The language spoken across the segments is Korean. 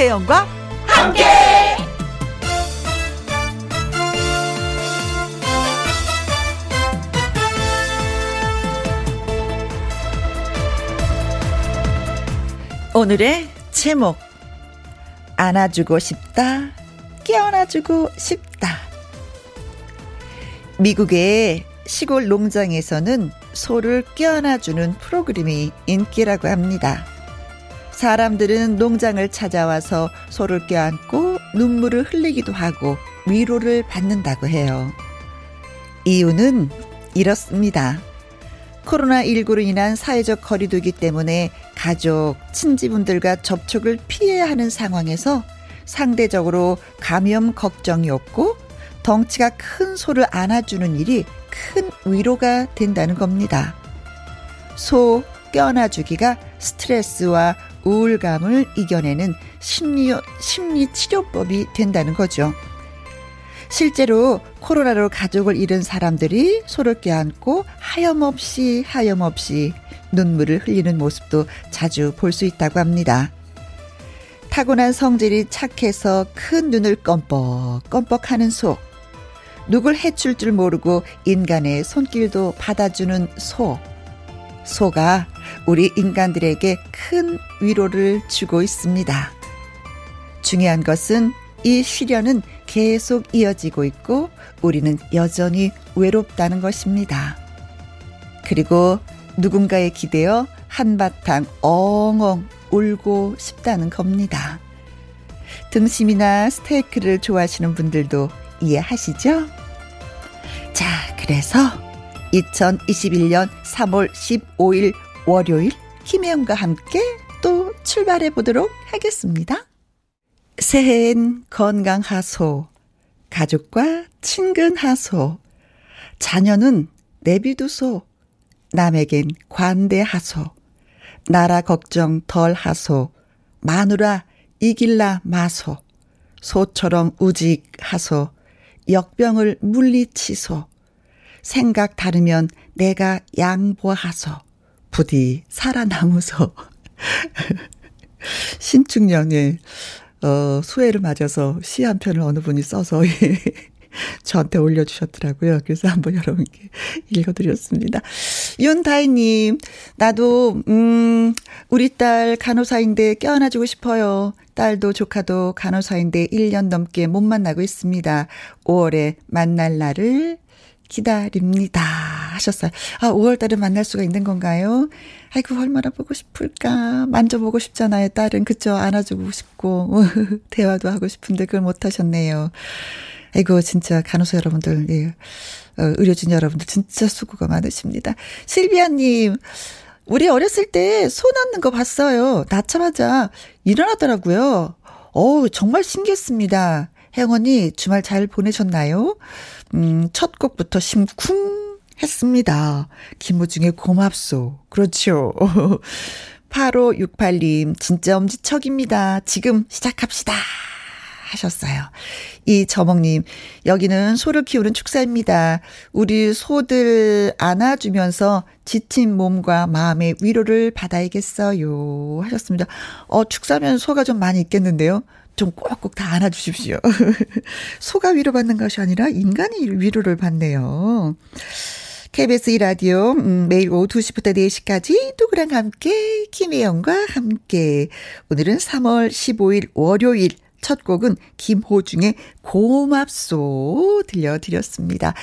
김혜영과 함께. 오늘의 제목 안아주고 싶다 깨어나주고 싶다 미국의 시골 농장에서는 소를 깨어나주는 프로그램이 인기라고 합니다. 사람들은 농장을 찾아와서 소를 껴안고 눈물을 흘리기도 하고 위로를 받는다고 해요. 이유는 이렇습니다. 코로나19로 인한 사회적 거리두기 때문에 가족, 친지분들과 접촉을 피해야 하는 상황에서 상대적으로 감염 걱정이 없고 덩치가 큰 소를 안아주는 일이 큰 위로가 된다는 겁니다. 소 껴안아주기가 스트레스와 우울감을 이겨내는 심리, 심리 치료법이 된다는 거죠. 실제로 코로나로 가족을 잃은 사람들이 소를 껴안고 하염없이 하염없이 눈물을 흘리는 모습도 자주 볼 수 있다고 합니다. 타고난 성질이 착해서 큰 눈을 껌뻑 껌뻑 하는 소. 누굴 해칠 줄 모르고 인간의 손길도 받아주는 소. 소가 우리 인간들에게 큰 위로를 주고 있습니다. 중요한 것은 이 시련은 계속 이어지고 있고 우리는 여전히 외롭다는 것입니다. 그리고 누군가에 기대어 한바탕 엉엉 울고 싶다는 겁니다. 등심이나 스테이크를 좋아하시는 분들도 이해하시죠? 자, 그래서 2021년 3월 15일 월요일 김혜영과 함께 또 출발해 보도록 하겠습니다. 새해엔 건강하소, 가족과 친근하소, 자녀는 내비두소, 남에겐 관대하소, 나라 걱정 덜 하소, 마누라 이길라 마소, 소처럼 우직하소, 역병을 물리치소, 생각 다르면 내가 양보하소, 부디 살아남으소. 신축년에, 어, 수혜를 맞아서 시 한 편을 어느 분이 써서 저한테 올려주셨더라고요. 그래서 한번 여러분께 읽어드렸습니다. 윤다희님, 나도, 음, 우리 딸 간호사인데 껴안아주고 싶어요. 딸도 조카도 간호사인데 1년 넘게 못 만나고 있습니다. 5월에 만날 날을 기다립니다. 하셨어요. 아, 5월 달에 만날 수가 있는 건가요? 아이고, 얼마나 보고 싶을까. 만져보고 싶잖아요, 딸은. 그쵸? 안아주고 싶고, 대화도 하고 싶은데 그걸 못 하셨네요. 아이고, 진짜 간호사 여러분들, 예. 어, 의료진 여러분들 진짜 수고가 많으십니다. 실비아님, 우리 어렸을 때소 낳는 거 봤어요. 낳자마자 일어나더라고요. 어우, 정말 신기했습니다. 혜영 언니, 주말 잘 보내셨나요? 음, 첫 곡부터 심쿵 했습니다. 김호중의 고맙소. 그렇죠. 8568님, 진짜 엄지척입니다. 지금 시작합시다. 하셨어요. 이 저먹님, 여기는 소를 키우는 축사입니다. 우리 소들 안아주면서 지친 몸과 마음의 위로를 받아야겠어요. 하셨습니다. 어, 축사면 소가 좀 많이 있겠는데요? 좀 꼭꼭 다 안아주십시오. 소가 위로받는 것이 아니라 인간이 위로를 받네요. KBS 이라디오 음, 매일 오후 2시부터 4시까지 누구랑 함께 김혜영과 함께 오늘은 3월 15일 월요일 첫 곡은 김호중의 고맙소 들려드렸습니다.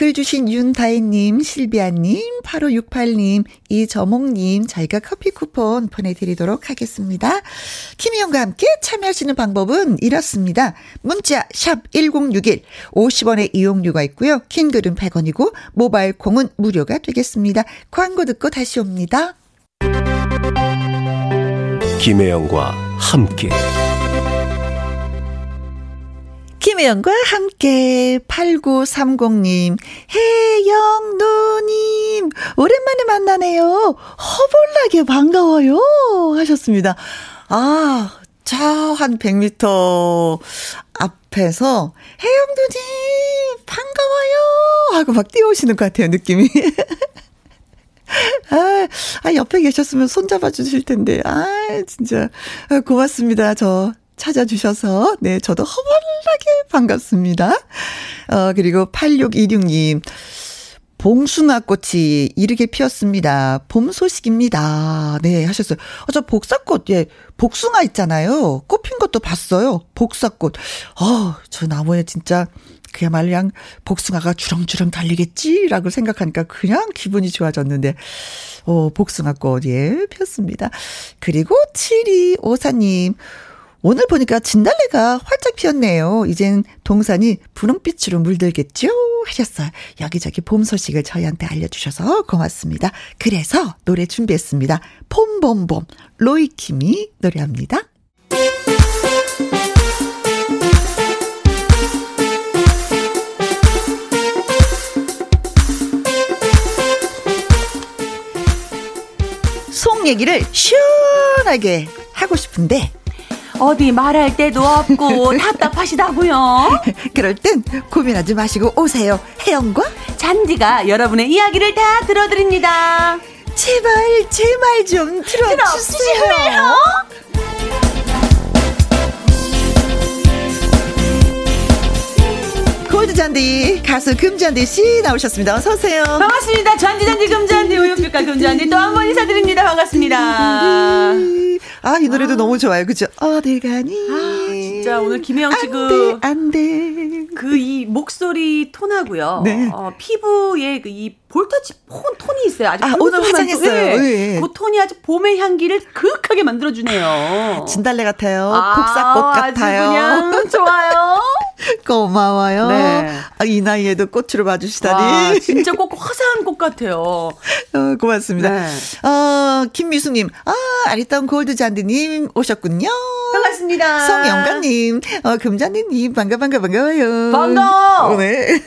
글 주신 윤다혜님, 실비아님, 8568님, 이저몽님, 저희가 커피 쿠폰 보내드리도록 하겠습니다. 김희영과 함께 참여하시는 방법은 이렇습니다. 문자, 샵 1061, 50원의 이용료가 있고요. 킹글은 100원이고, 모바일 콩은 무료가 되겠습니다. 광고 듣고 다시 옵니다. 김혜영과 함께. 김혜영과 함께 8930님, 혜영 누님, 오랜만에 만나네요. 허벌나게 반가워요. 하셨습니다. 아, 저한 100m 앞에서 혜영 누님, 반가워요. 하고 막 뛰어오시는 것 같아요, 느낌이. 아, 아, 옆에 계셨으면 손잡아 주실 텐데. 아, 진짜. 아, 고맙습니다. 저 찾아주셔서. 네, 저도 허벌나게 반갑습니다. 어, 그리고 8626님. 봉숭아 꽃이 이르게 피었습니다. 봄 소식입니다. 네, 하셨어요. 어, 저 복사꽃, 예, 복숭아 있잖아요. 꽃 핀 것도 봤어요. 복사꽃. 어, 저 나무에 진짜 그야말로 그냥 복숭아가 주렁주렁 달리겠지라고 생각하니까 그냥 기분이 좋아졌는데, 어, 복숭아꽃, 예, 폈습니다. 그리고 7254님. 오늘 보니까 진달래가 활짝 피었네요. 이젠 동산이 분홍빛으로 물들겠죠? 하셨어요. 여기저기 봄 소식을 저희한테 알려주셔서 고맙습니다. 그래서 노래 준비했습니다. 폼봄봄, 로이킴이 노래합니다. 속 얘기를 시원하게 하고 싶은데 어디 말할 데도 없고 답답하시다고요. 그럴 땐 고민하지 마시고 오세요. 혜영과 잔디가 여러분의 이야기를 다 들어드립니다. 제발 제말좀 들어주세요. 들어주세요. 골드 잔디 가수 금잔디 씨 나오셨습니다. 어서 오세요. 반갑습니다. 잔디 잔디 금잔디 우유빛깔 금잔디 또 한 번 인사드립니다. 반갑습니다. 아, 이 노래도 아. 너무 좋아요. 그죠? 어딜 가니? 아, 진짜 오늘 김혜영 씨 그. 안 돼. 그 이 목소리 톤하고요. 네. 어, 피부에 그이 볼터치 폰, 톤이 있어요. 아주 아, 오늘 화장했어요. 네. 네. 그 톤이 아주 봄의 향기를 그윽하게 만들어주네요. 진달래 같아요. 아, 복사꽃 같아요. 그냥 좋아요. 고마워요. 네. 아, 이 나이에도 꽃으로 봐주시다니. 와, 진짜 꼭 화사한 꽃 같아요. 어, 고맙습니다. 네. 어, 김미숙님, 아, 아리따운 골드 잔디님 오셨군요. 반갑습니다. 성영관님, 어, 금잔디님, 반가, 반가, 반가워요. 반가워. 네.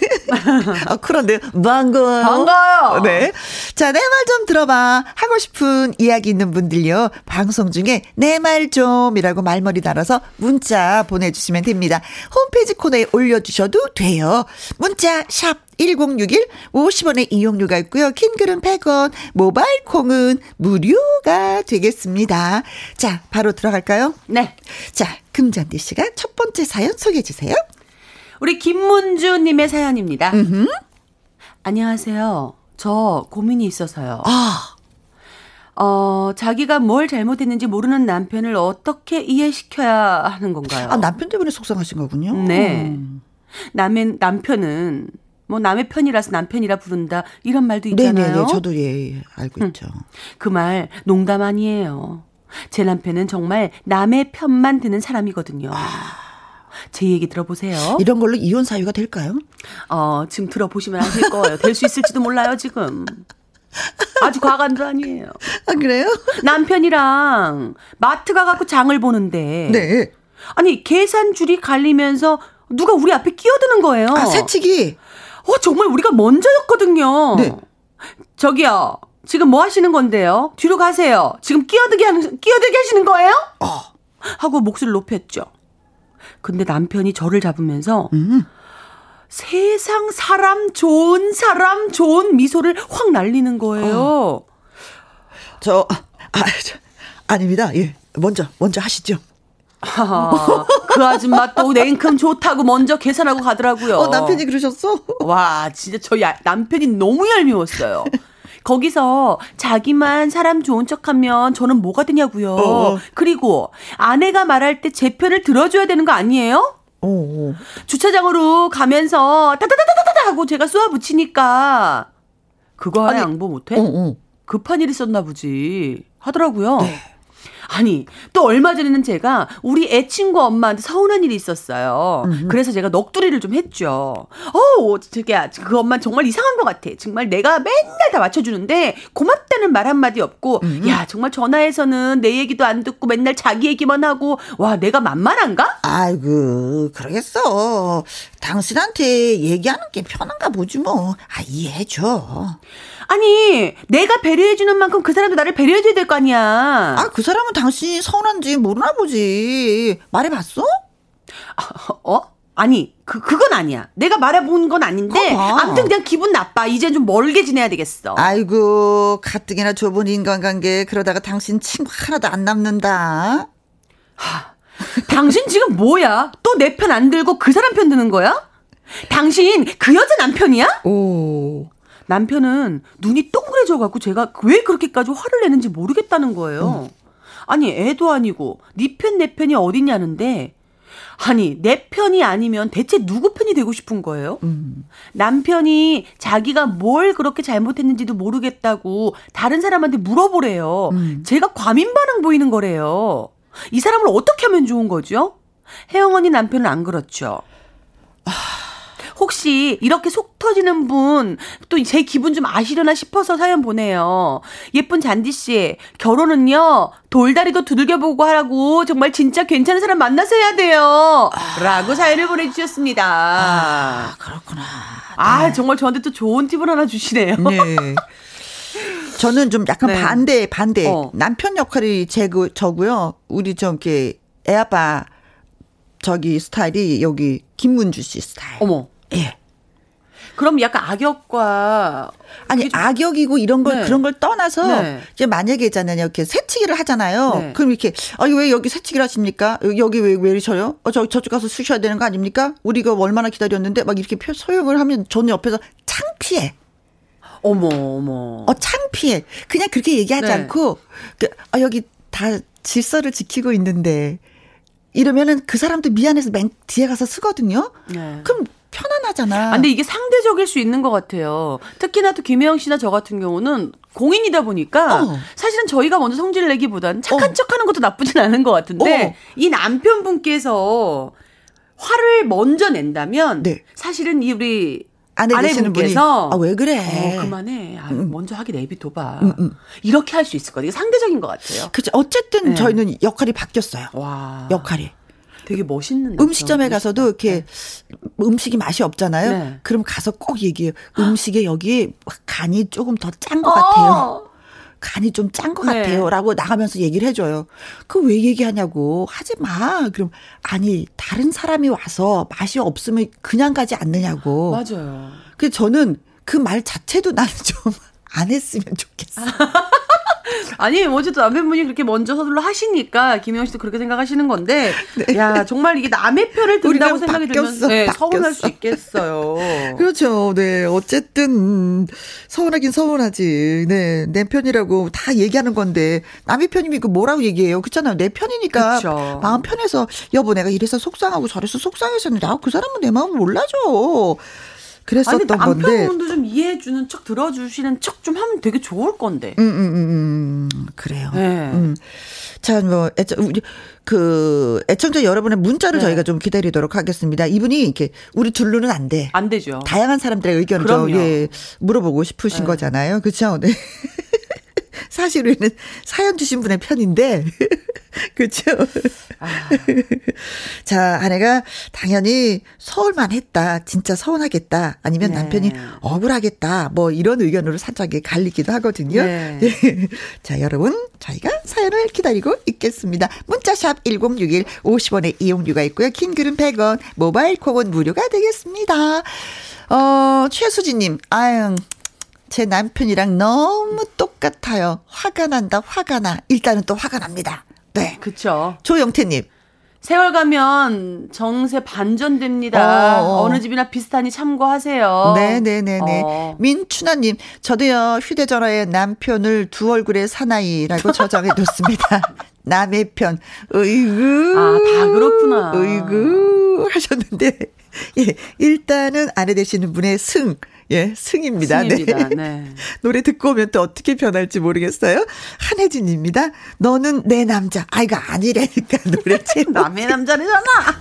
아, 그런데, 반가워요. 반가워요. 네. 자, 내 말 좀 들어봐. 하고 싶은 이야기 있는 분들요. 방송 중에 내 말 좀이라고 말머리 달아서 문자 보내주시면 됩니다. 홈페이지 코너에 올려주셔도 돼요. 문자, 샵 1061 50원의 이용료가 있고요. 킹글은 100원, 모바일 콩은 무료가 되겠습니다. 자, 바로 들어갈까요? 네. 자, 금잔디 씨가 첫 번째 사연 소개해 주세요. 우리 김문주 님의 사연입니다. 음흠. 안녕하세요. 저 고민이 있어서요. 아. 어, 자기가 뭘 잘못했는지 모르는 남편을 어떻게 이해시켜야 하는 건가요? 아, 남편 때문에 속상하신 거군요. 네. 음. 남의, 남편은 뭐 남의 편이라서 남편이라 부른다 이런 말도 있잖아요. 네네네 저도 예, 예 알고 있죠. 그 말 농담 아니에요. 제 남편은 정말 남의 편만 드는 사람이거든요. 아. 제 얘기 들어보세요. 이런 걸로 이혼 사유가 될까요? 어, 지금 들어보시면 아실 거예요. 될 수 있을지도 몰라요, 지금. 아주 과간도 아니에요. 아, 그래요? 남편이랑 마트 가갖고 장을 보는데. 네. 아니, 계산줄이 갈리면서 누가 우리 앞에 끼어드는 거예요. 아, 새치기? 어, 정말 우리가 먼저였거든요. 네. 저기요. 지금 뭐 하시는 건데요? 뒤로 가세요. 지금 끼어들게 하는, 끼어들게 하시는 거예요? 어. 하고 목소리를 높였죠. 근데 남편이 저를 잡으면서 음. 세상 사람 좋은 사람 좋은 미소를 확 날리는 거예요. 어. 저, 아, 저, 아닙니다. 예. 먼저, 먼저 하시죠. 아, 그 아줌마 또 냉큼 좋다고 먼저 계산하고 가더라고요. 어, 남편이 그러셨어? 와, 진짜 저희 남편이 너무 얄미웠어요. 거기서 자기만 사람 좋은 척 하면 저는 뭐가 되냐고요. 어. 그리고 아내가 말할 때 제 편을 들어줘야 되는 거 아니에요? 어, 어. 주차장으로 가면서 따다다다다다 하고 제가 쏘아 붙이니까 그거 하나 양보 못해? 어, 어. 급한 일 있었나 보지 하더라고요. 네. 아니, 또 얼마 전에는 제가 우리 애 친구 엄마한테 서운한 일이 있었어요. 음흠. 그래서 제가 넋두리를 좀 했죠. 어, 저게 그 엄마 정말 이상한 것 같아. 정말 내가 맨날 다 맞춰주는데 고맙다는 말 한마디 없고, 음흠. 야, 정말 전화해서는 내 얘기도 안 듣고 맨날 자기 얘기만 하고, 와, 내가 만만한가? 아이고, 그러겠어. 당신한테 얘기하는 게 편한가 보지 뭐. 아, 이해해줘. 아니, 내가 배려해주는 만큼 그 사람도 나를 배려해줘야 될 거 아니야. 아, 그 사람은 당신이 서운한지 모르나 보지. 말해봤어? 아, 어? 아니, 그, 그건 아니야. 내가 말해본 건 아닌데, 아무튼 그냥 기분 나빠. 이제 좀 멀게 지내야 되겠어. 아이고, 가뜩이나 좁은 인간관계, 그러다가 당신 친구 하나도 안 남는다. 하, 당신 지금 뭐야? 또 내 편 안 들고 그 사람 편 드는 거야? 당신 그 여자 남편이야? 오. 남편은 눈이 동그래져 갖고 제가 왜 그렇게까지 화를 내는지 모르겠다는 거예요. 음. 아니, 애도 아니고, 네 편, 내 편이 어딨냐는데, 아니, 내 편이 아니면 대체 누구 편이 되고 싶은 거예요? 음. 남편이 자기가 뭘 그렇게 잘못했는지도 모르겠다고 다른 사람한테 물어보래요. 음. 제가 과민 반응 보이는 거래요. 이 사람을 어떻게 하면 좋은 거죠? 혜영 언니 남편은 안 그렇죠. 아. 혹시 이렇게 속 터지는 분 또 제 기분 좀 아시려나 싶어서 사연 보내요. 예쁜 잔디 씨 결혼은요 돌다리도 두들겨 보고 하라고 정말 진짜 괜찮은 사람 만나서 해야 돼요. 아. 라고 사연을 보내주셨습니다. 아 그렇구나. 아 네. 정말 저한테 또 좋은 팁을 하나 주시네요. 네. 저는 좀 약간 네. 반대 반대 어. 남편 역할이 제그 저고요. 우리 좀 이렇게 애아빠 저기 스타일이 여기 김문주 씨 스타일. 어머. 예. 그럼 약간 악역과 아니 악역이고 이런 걸 네. 그런 걸 떠나서 네. 이제 만약에 있잖아요 이렇게 새치기를 하잖아요. 네. 그럼 이렇게 아왜 여기 새치기를 하십니까? 여기 왜 왜 이러셔요? 어, 저 저쪽 가서 쓰셔야 되는 거 아닙니까? 우리가 얼마나 기다렸는데 막 이렇게 표 소용을 하면 저는 옆에서 창피해. 어머 어머. 어 창피해. 그냥 그렇게 얘기하지 네. 않고 그, 아 여기 다 질서를 지키고 있는데 이러면은 그 사람도 미안해서 맨 뒤에 가서 쓰거든요. 네. 그럼 편안하잖아. 아, 근데 이게 상대적일 수 있는 것 같아요. 특히나 또 김혜영 씨나 저 같은 경우는 공인이다 보니까 어. 사실은 저희가 먼저 성질을 내기보단 착한 어. 척하는 것도 나쁘진 않은 것 같은데 어. 이 남편분께서 화를 먼저 낸다면 네. 사실은 이 우리 아내 아내분께서 아, 왜 그래? 어, 그만해. 아, 음. 먼저 하기 내비둬봐. 음, 음. 이렇게 할 수 있을 거예요. 상대적인 것 같아요. 그죠. 어쨌든 네. 저희는 역할이 바뀌었어요. 와. 역할이. 되게 멋있는 음식점에 가서도 이렇게 네. 음식이 맛이 없잖아요. 네. 그럼 가서 꼭 얘기해요. 음식에 여기 간이 조금 더 짠것 어. 같아요. 간이 좀 짠것 네. 같아요. 라고 나가면서 얘기를 해줘요. 그 왜 얘기하냐고. 하지 마. 그럼, 아니, 다른 사람이 와서 맛이 없으면 그냥 가지 않느냐고. 맞아요. 그 저는 그 말 자체도 나는 좀 안 했으면 좋겠어. 아니, 어쨌든 남편분이 그렇게 먼저 서둘러 하시니까 김영 씨도 그렇게 생각하시는 건데, 네. 야 정말 이게 남의 편을 든다고 생각이 바뀌었어, 들면 네, 서운할 수 있겠어요. 그렇죠. 네, 어쨌든 서운하긴 서운하지. 네, 내 편이라고 다 얘기하는 건데 남의 편이면 그 뭐라고 얘기해요? 그렇잖아요. 내 편이니까 그렇죠. 마음 편해서 여보 내가 이래서 속상하고 저래서 속상했었는데 아, 그 사람은 내 마음을 몰라줘. 그랬었던 아니, 건데. 남편분도 좀 이해해 주는 척, 들어주시는 척 좀 하면 되게 좋을 건데. 음, 음, 음, 음. 그래요. 네. 음. 자, 뭐, 애청, 우리, 그, 애청자 여러분의 문자를 네. 저희가 좀 기다리도록 하겠습니다. 이분이 이렇게, 우리 둘로는 안 돼. 안 되죠. 다양한 사람들의 의견을 좀, 예, 물어보고 싶으신 네. 거잖아요. 그쵸? 네. 사실 우리는 사연 주신 분의 편인데, 그쵸? 아. 자, 아내가 당연히 서울만 했다. 진짜 서운하겠다. 아니면 네. 남편이 억울하겠다. 뭐 이런 의견으로 살짝 갈리기도 하거든요. 네. 자, 여러분, 저희가 사연을 기다리고 있겠습니다. 문자샵 1061 50원의 이용료가 있고요. 긴 글은 100원, 모바일 콩은 무료가 되겠습니다. 어, 최수진 님, 아유, 제 남편이랑 너무 똑같아요. 화가 난다, 화가 나. 일단은 또 화가 납니다. 네. 그쵸. 조영태님. 세월 가면 정세 반전됩니다. 어, 어. 느 집이나 비슷하니 참고하세요. 네네네네. 어. 민춘아님, 저도요, 휴대전화에 남편을 두 얼굴의 사나이라고 저장해뒀습니다. 남의 편, 으이구. 아, 다 그렇구나. 으이구. 하셨는데, 예, 일단은 아내 되시는 분의 승. 예, 승입니다. 승입니다. 네. 네. 노래 듣고 오면 또 어떻게 변할지 모르겠어요. 한혜진입니다. 너는 내 남자. 아, 이거 아니라니까, 노래 제목. 남의 남자잖아.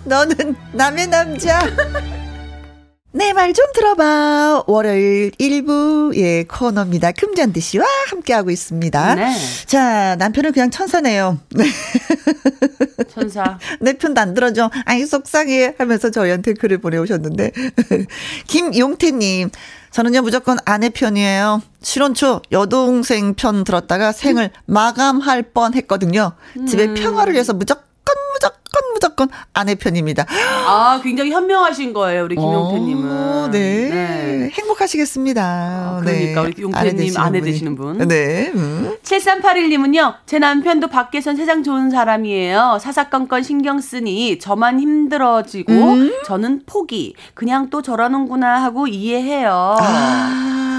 너는 남의 남자. 내말좀 들어봐. 월요일 1부, 예, 코너입니다. 금잔디 씨와 함께하고 있습니다. 네. 자, 남편은 그냥 천사네요. 네. 천사. 내 편도 안 들어줘. 아이, 속상해. 하면서 저희한테 글을 보내오셨는데. 김용태님, 저는요, 무조건 아내 편이에요. 실혼 초 여동생 편 들었다가 생을 마감할 뻔 했거든요. 집에 음. 평화를 위해서 무조건 무조건 무조건 아내 편입니다. 아, 굉장히 현명하신 거예요, 우리 김용태님은. 어, 네. 네. 행복하시겠습니다. 아, 그러니까, 네. 우리 용태님 아내, 되시는 분. 네. 음. 7381님은요, 제 남편도 밖에선 세상 좋은 사람이에요. 사사건건 신경 쓰니 저만 힘들어지고, 음? 저는 포기. 그냥 또 저러는구나 하고 이해해요. 아.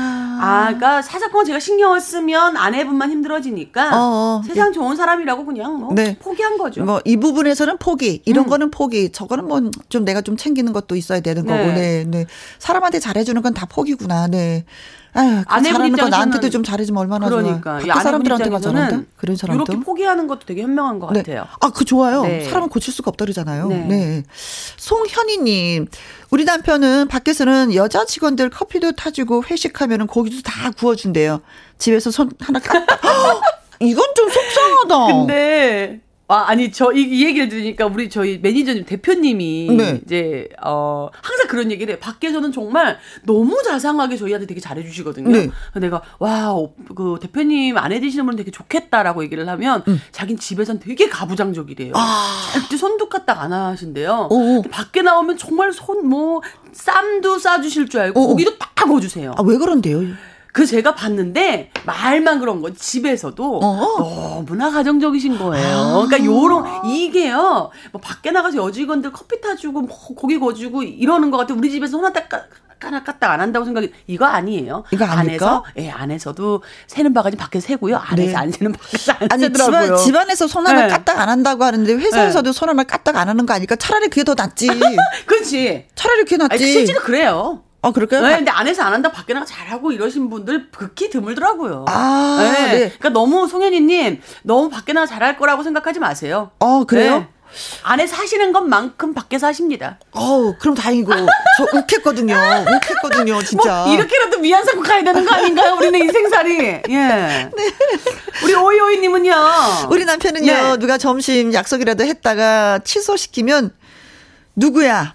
아, 그러니까 사사건 제가 신경을 쓰면 아내분만 힘들어지니까 어, 어. 세상 좋은 사람이라고 그냥 뭐 네. 포기한 거죠. 뭐 이 부분에서는 포기, 이런 음. 거는 포기, 저거는 뭐 좀 내가 좀 챙기는 것도 있어야 되는 거고, 네, 네. 네. 사람한테 잘해주는 건 다 포기구나, 네. 아유, 그 잘하는 거 나한테도 좀 잘해주면 얼마나 그러니까. 좋아. 밖 사람들한테만 잘한다? 그런 사람도. 이렇게 포기하는 것도 되게 현명한 것 네. 같아요. 아, 그 좋아요. 네. 사람은 고칠 수가 없다 그러잖아요. 네. 네. 송현희님, 우리 남편은 밖에서는 여자 직원들 커피도 타주고 회식하면은 고기도 다 구워준대요. 집에서 손 하나 까 이건 좀 속상하다. 근데 아, 아니, 저, 이, 이, 얘기를 들으니까 우리 저희 매니저님, 대표님이 네. 이제, 어, 항상 그런 얘기를 해요. 밖에서는 정말 너무 자상하게 저희한테 되게 잘해주시거든요. 네. 내가, 와, 그 대표님 아내 되시는 분은 되게 좋겠다라고 얘기를 하면 음. 자긴 집에선 되게 가부장적이래요. 아. 절대 손도 까딱 안 하신대요. 밖에 나오면 정말 손, 뭐, 쌈도 싸주실 줄 알고 오오. 고기도 딱 구워주세요. 아, 왜 그런데요? 그 제가 봤는데 말만 그런 거 집에서도 어 너무나 가정적이신 거예요. 아. 그러니까 요런 이게요. 뭐 밖에 나가서 여직원들 커피 타주고 뭐 고기 구워주고 이러는 것 같아. 우리 집에서 하나 딱 까나 까딱 안 한다고 생각이 이거 아니에요. 이거 아닐까? 안에서 예 안에서도 새는 바가지 밖에서 새고요. 안에서 네. 안 새는 밖에서 안 아니, 새더라고요. 집안, 집안에서 손 하나 네. 까딱 안 한다고 하는데 회사에서도 네. 손 하나 까딱 안 하는 거 아니까 차라리 그게 더 낫지. 그렇지. 차라리 그게 낫지. 아니, 실제로 그래요. 아, 그럴까요? 네, 근데 안에서 안 한다 밖에 나가 잘하고 이러신 분들 극히 드물더라고요. 아, 네. 네. 그러니까 너무 송현이님 너무 밖에 나가 잘할 거라고 생각하지 마세요. 어, 그래요? 네. 안에서 하시는 것만큼 밖에서 하십니다. 어, 그럼 다행이고. 저 욱했거든요. 욱했거든요, 진짜. 뭐 이렇게라도 미안 삼고 가야 되는 거 아닌가요? 우리는 인생살이. 예. 네. 우리 오이오이님은요. 우리 남편은요, 네. 누가 점심 약속이라도 했다가 취소시키면 누구야?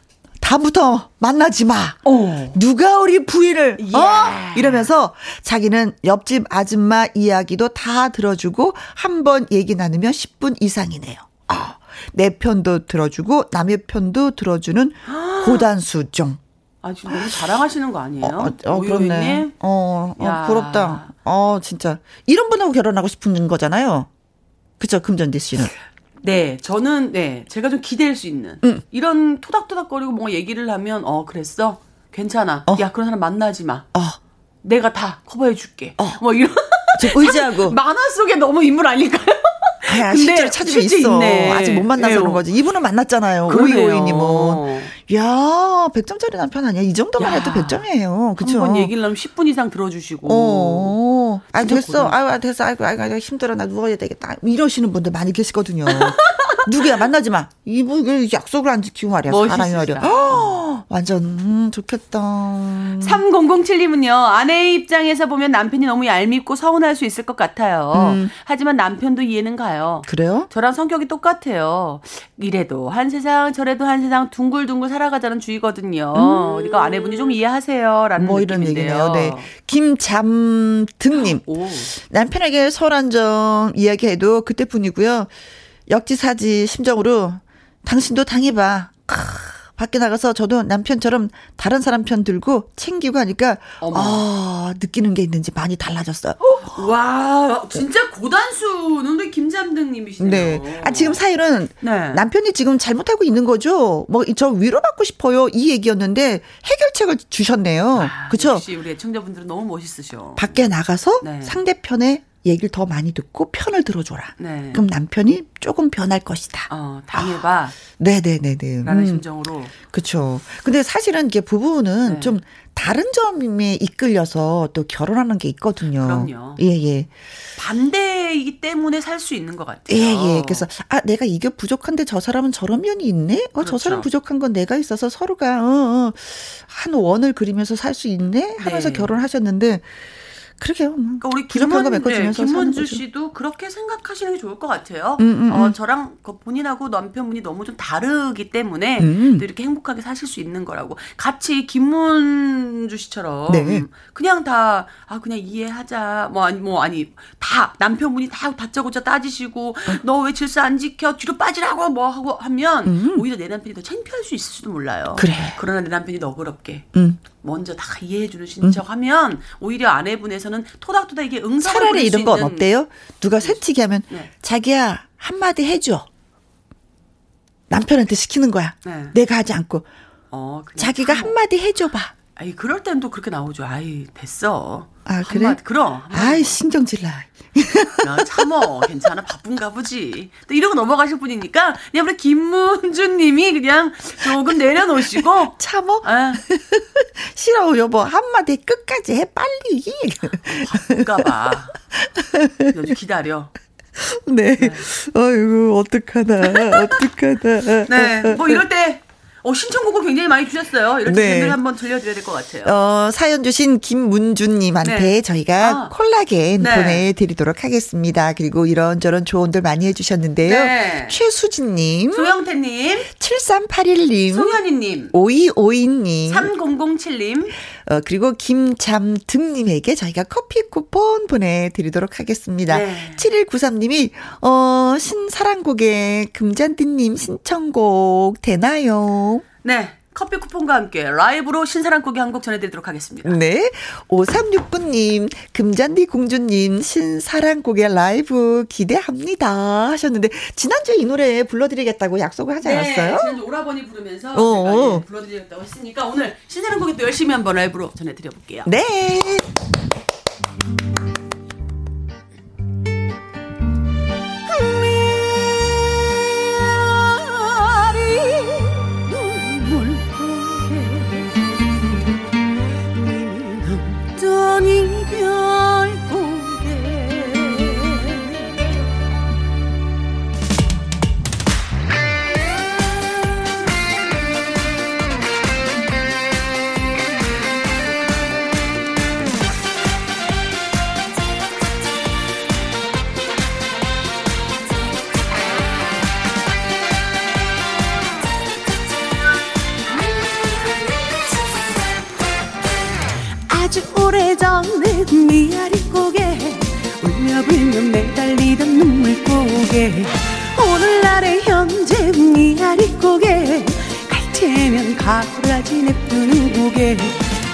다음부터 만나지 마. 오. 누가 우리 부인을 예. 어? 이러면서 자기는 옆집 아줌마 이야기도 다 들어주고 한 번 얘기 나누면 10분 이상이네요. 어. 내 편도 들어주고 남의 편도 들어주는 고단수종. 아, 지금 너무 자랑하시는 거 아니에요? 어, 어, 어 그렇네. 어, 어, 부럽다. 어, 진짜. 이런 분하고 결혼하고 싶은 거잖아요. 그쵸, 금전디 씨는. 네, 저는 네 제가 좀 기댈 수 있는 음. 이런 토닥토닥거리고 뭔가 얘기를 하면 어 그랬어 괜찮아 어. 야 그런 사람 만나지 마. 어. 내가 다 커버해 줄게. 어. 뭐 이런 의지하고 만화 속에 너무 인물 아닐까요? 아, 실제로 찾으면 있어. 있네. 아직 못 만나서 네. 그런 거지. 이분은 만났잖아요. 오이오이님은. 야, 100점짜리 남편 아니야? 이 정도만 야. 해도 100점이에요. 그쵸? 한번 얘기를 하면 10분 이상 들어주시고. 어. 아, 됐어. 아유, 됐어. 아이고, 아이고, 아이고, 힘들어. 나 누워야 되겠다. 이러시는 분들 많이 계시거든요. 누구야 만나지 마. 이분 약속을 안 지키고 말이야. 사람이 말이야. 완전 음, 좋겠다. 3007님은요. 아내의 입장에서 보면 남편이 너무 얄밉고 서운할 수 있을 것 같아요. 음. 하지만 남편도 이해는 가요. 그래요? 저랑 성격이 똑같아요. 이래도 한 세상 저래도 한 세상 둥글둥글 살아가자는 주의거든요. 음. 그러니까 아내분이 좀 이해하세요라는 뭐 이런 얘기네요. 네. 김잠등님 남편에게 서운한 점 이야기해도 그때뿐이고요. 역지사지 심정으로 당신도 당해봐. 크, 밖에 나가서 저도 남편처럼 다른 사람 편 들고 챙기고 하니까 어머. 아 느끼는 게 있는지 많이 달라졌어요. 와 진짜 고단수는 우리 김잠등님이시네요. 네. 아 지금 사연은 네. 남편이 지금 잘못하고 있는 거죠. 뭐 저 위로받고 싶어요 이 얘기였는데 해결책을 주셨네요. 아, 그렇죠? 역시 우리 애청자분들은 너무 멋있으셔. 밖에 나가서 네. 상대편의 얘기를 더 많이 듣고 편을 들어줘라. 네. 그럼 남편이 조금 변할 것이다. 어, 당해봐. 아, 네네네네. 라는 음. 심정으로. 그쵸. 근데 사실은 이게 부부는 네. 좀 다른 점에 이끌려서 또 결혼하는 게 있거든요. 그럼요. 예, 예. 반대이기 때문에 살 수 있는 것 같아요. 예, 예. 그래서, 아, 내가 이게 부족한데 저 사람은 저런 면이 있네? 어, 그렇죠. 저 사람 부족한 건 내가 있어서 서로가, 어, 어, 한 원을 그리면서 살 수 있네? 하면서 네. 결혼하셨는데, 그러게요. 뭐. 그러니까 우리 김문, 네, 김문주 씨도 그렇게 생각하시는 게 좋을 것 같아요. 음, 음, 어, 음. 저랑 그 본인하고 남편분이 너무 좀 다르기 때문에 음. 또 이렇게 행복하게 사실 수 있는 거라고. 같이 김문주 씨처럼 네. 그냥 다 아 그냥 이해하자. 뭐 아니 뭐 아니 다 남편분이 다 다짜고짜 따지시고 어. 너왜 질서 안 지켜 뒤로 빠지라고 뭐 하고 하면 음. 오히려 내 남편이 더 창피할 수 있을지도 몰라요. 그래. 그러나 내 남편이 너그럽게 음. 먼저 다 이해해 주는 신척하면 음. 오히려 아내분에서는 토닥토닥 이게 응답을 차라리 이런 건 어때요? 누가 새치기 하면 네. 자기야 한마디 해줘. 남편한테 시키는 거야. 네. 내가 하지 않고. 어, 자기가 한마디 해줘봐. 아이 그럴 땐 또 그렇게 나오죠. 아이 됐어. 아 그래? 한마디, 그럼. 아이 신경질나. 야, 참어. 괜찮아. 바쁜가 보지. 또 이러고 넘어가실 분이니까 그냥 우리 김문준 님이 그냥 조금 내려놓으시고 참어? 아. 싫어 여보. 한마디 끝까지 해 빨리. 바쁜가 봐. 요즘 기다려. 네. 네. 아이고 어떡하나. 어떡하나. 네. 뭐 이럴 때 어, 신청곡을 굉장히 많이 주셨어요. 이렇게 네. 들 한번 들려드려야 될 것 같아요. 어, 사연 주신 김문준님한테 네. 저희가 아. 콜라겐 네. 보내드리도록 하겠습니다. 그리고 이런저런 조언들 많이 해주셨는데요. 네. 최수진님. 조영태님. 7381님. 송현희님. 5252님. 3007님. 어, 그리고 김잠등님에게 저희가 커피 쿠폰 보내드리도록 하겠습니다. 네. 7193님이, 어, 신사랑곡의 금잔디님 신청곡 되나요? 네. 커피 쿠폰과 함께 라이브로 신사랑 곡의 한 곡 전해드리도록 하겠습니다. 네. 5369님, 금잔디 공주님, 신사랑 곡의 라이브 기대합니다. 하셨는데, 지난주에 이 노래 불러드리겠다고 약속을 하지 네, 않았어요? 네. 지난주 오라버니 부르면서 어, 예, 불러드리겠다고 했으니까 오늘 신사랑 곡에 또 열심히 한번 라이브로 전해드려볼게요. 네. 미아리 고개 울며 불며 매달리던 눈물 고개 오늘날의 현재 미아리 고개 갈 테면 가라지 냅두는 고개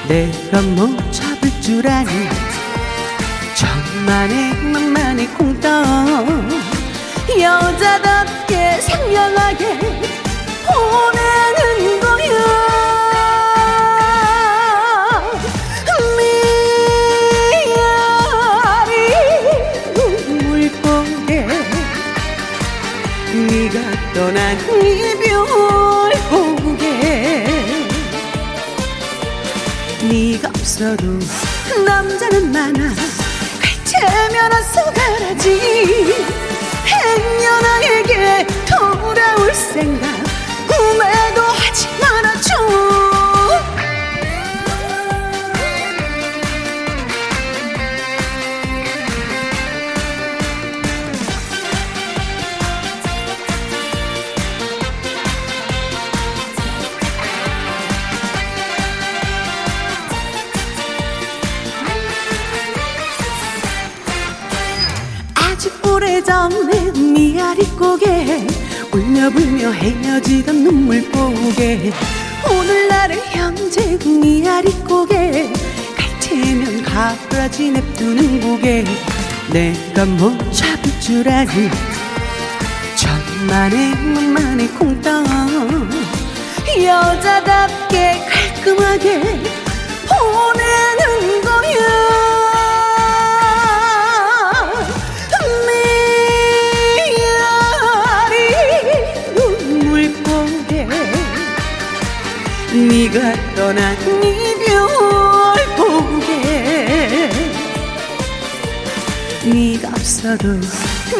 내가 못 잡을 줄 아니 천만의 만만의 콩떡 여자 없어도 남자는 많아. 갈채면 어서 가라지. 행여 나에게 돌아올 생각 울며 헤어지던 눈물고개 오늘날의 현재 미아리 고개 갈 테면 가라지 냅두는 고개 내가 못 잡을 줄 아니 천만의 만만의 콩떡 여자답게 깔끔하게 보내는 거야 네가 떠난 이별 보게 네가 없어도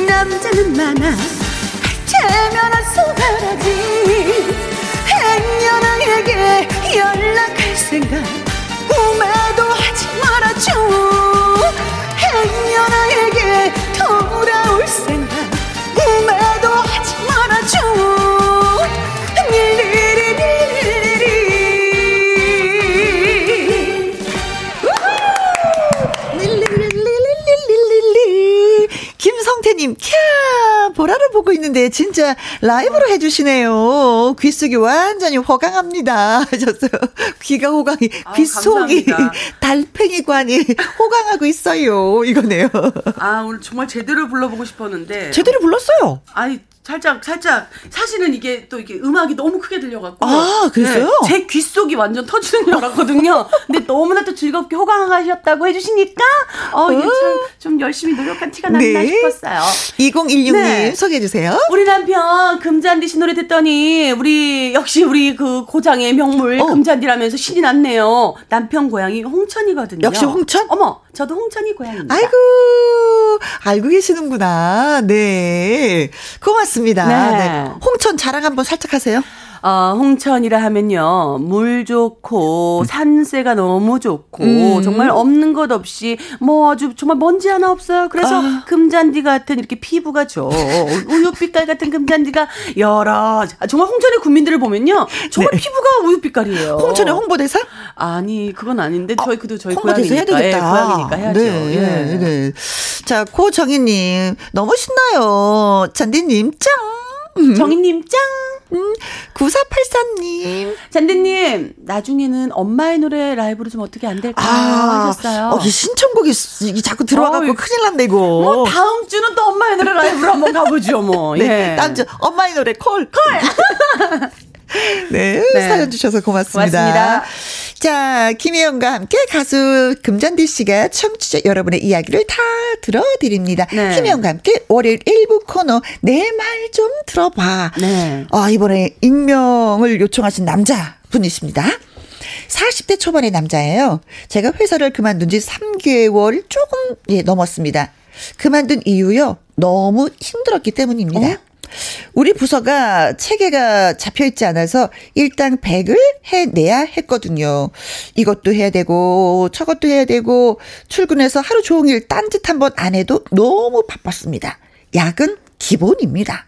남자는 많아. 태면한 소가라지. 행여나에게 연락할 생각. 꿈에도 하지 말아줘. 행여나에게 돌아올 생각. 꿈에 이은경님, 캬, 보라를 보고 있는데 진짜 라이브로 해주시네요. 귀 속이 완전히 호강합니다. 하셨어요. 귀가 호강이, 귀 속이 달팽이관이 호강하고 있어요. 이거네요. 아, 오늘 정말 제대로 불러보고 싶었는데. 제대로 불렀어요. 아니, 살짝 살짝 사실은 이게 또 이게 음악이 너무 크게 들려갖고 아 그랬어요? 네, 제 귓속이 완전 터지는 줄 알았거든요. 근데 너무나 또 즐겁게 호강하셨다고 해주시니까 어 이게 참 좀 열심히 노력한 티가 났나 네. 싶었어요. 2016님 네. 소개해 주세요. 우리 남편 금잔디 씨 노래 듣더니 우리 역시 우리 그 고장의 명물 어. 금잔디라면서 신이 났네요. 남편 고향이 홍천이거든요. 역시 홍천? 어머 저도 홍천이 고향입니다. 아이고 알고 계시는구나. 네 고맙습니다. 맞습니다. 네. 네. 홍천 자랑 한번 살짝 하세요. 어, 홍천이라 하면요. 물 좋고 음. 산세가 너무 좋고 음. 정말 없는 것 없이 뭐 아주 정말 먼지 하나 없어요. 그래서 아. 금잔디 같은 이렇게 피부가 좋 우유빛깔 같은 금잔디가 여러 아, 정말 홍천의 국민들을 보면요. 정말 네. 피부가 우유빛깔이에요. 홍천의 홍보대사? 아니 그건 아닌데 저희 그도 저희 고향이니까 해야 되겠다. 예, 고향이니까 해야죠. 네, 예. 네. 자 고정희님 너무 신나요. 잔디님 짱. 음. 정희님 짱. 음, 9483님. 잔디님, 나중에는 엄마의 노래 라이브로 좀 어떻게 안 될까요? 아, 하셨어요. 어, 이 신청곡이 이 자꾸 들어와갖고 어, 큰일 났네, 이거. 뭐, 다음 주는 또 엄마의 노래 라이브로 한번 가보죠, 뭐. 네, 예. 다음 주 엄마의 노래 콜. 콜! 네, 네, 사연 주셔서 고맙습니다. 고맙습니다. 자, 김혜영과 함께 가수 금잔디 씨가 청취자 여러분의 이야기를 다 들어드립니다. 네. 김혜영과 함께 월요일 1부 코너 내 말 좀 들어봐. 네. 아, 이번에 익명을 요청하신 남자 분이십니다. 40대 초반의 남자예요. 제가 회사를 그만둔 지 3개월 조금 예, 넘었습니다. 그만둔 이유요. 너무 힘들었기 때문입니다. 어? 우리 부서가 체계가 잡혀 있지 않아서 일당 100을 해내야 했거든요. 이것도 해야 되고 저것도 해야 되고 출근해서 하루 종일 딴짓 한 번 안 해도 너무 바빴습니다. 야근 기본입니다.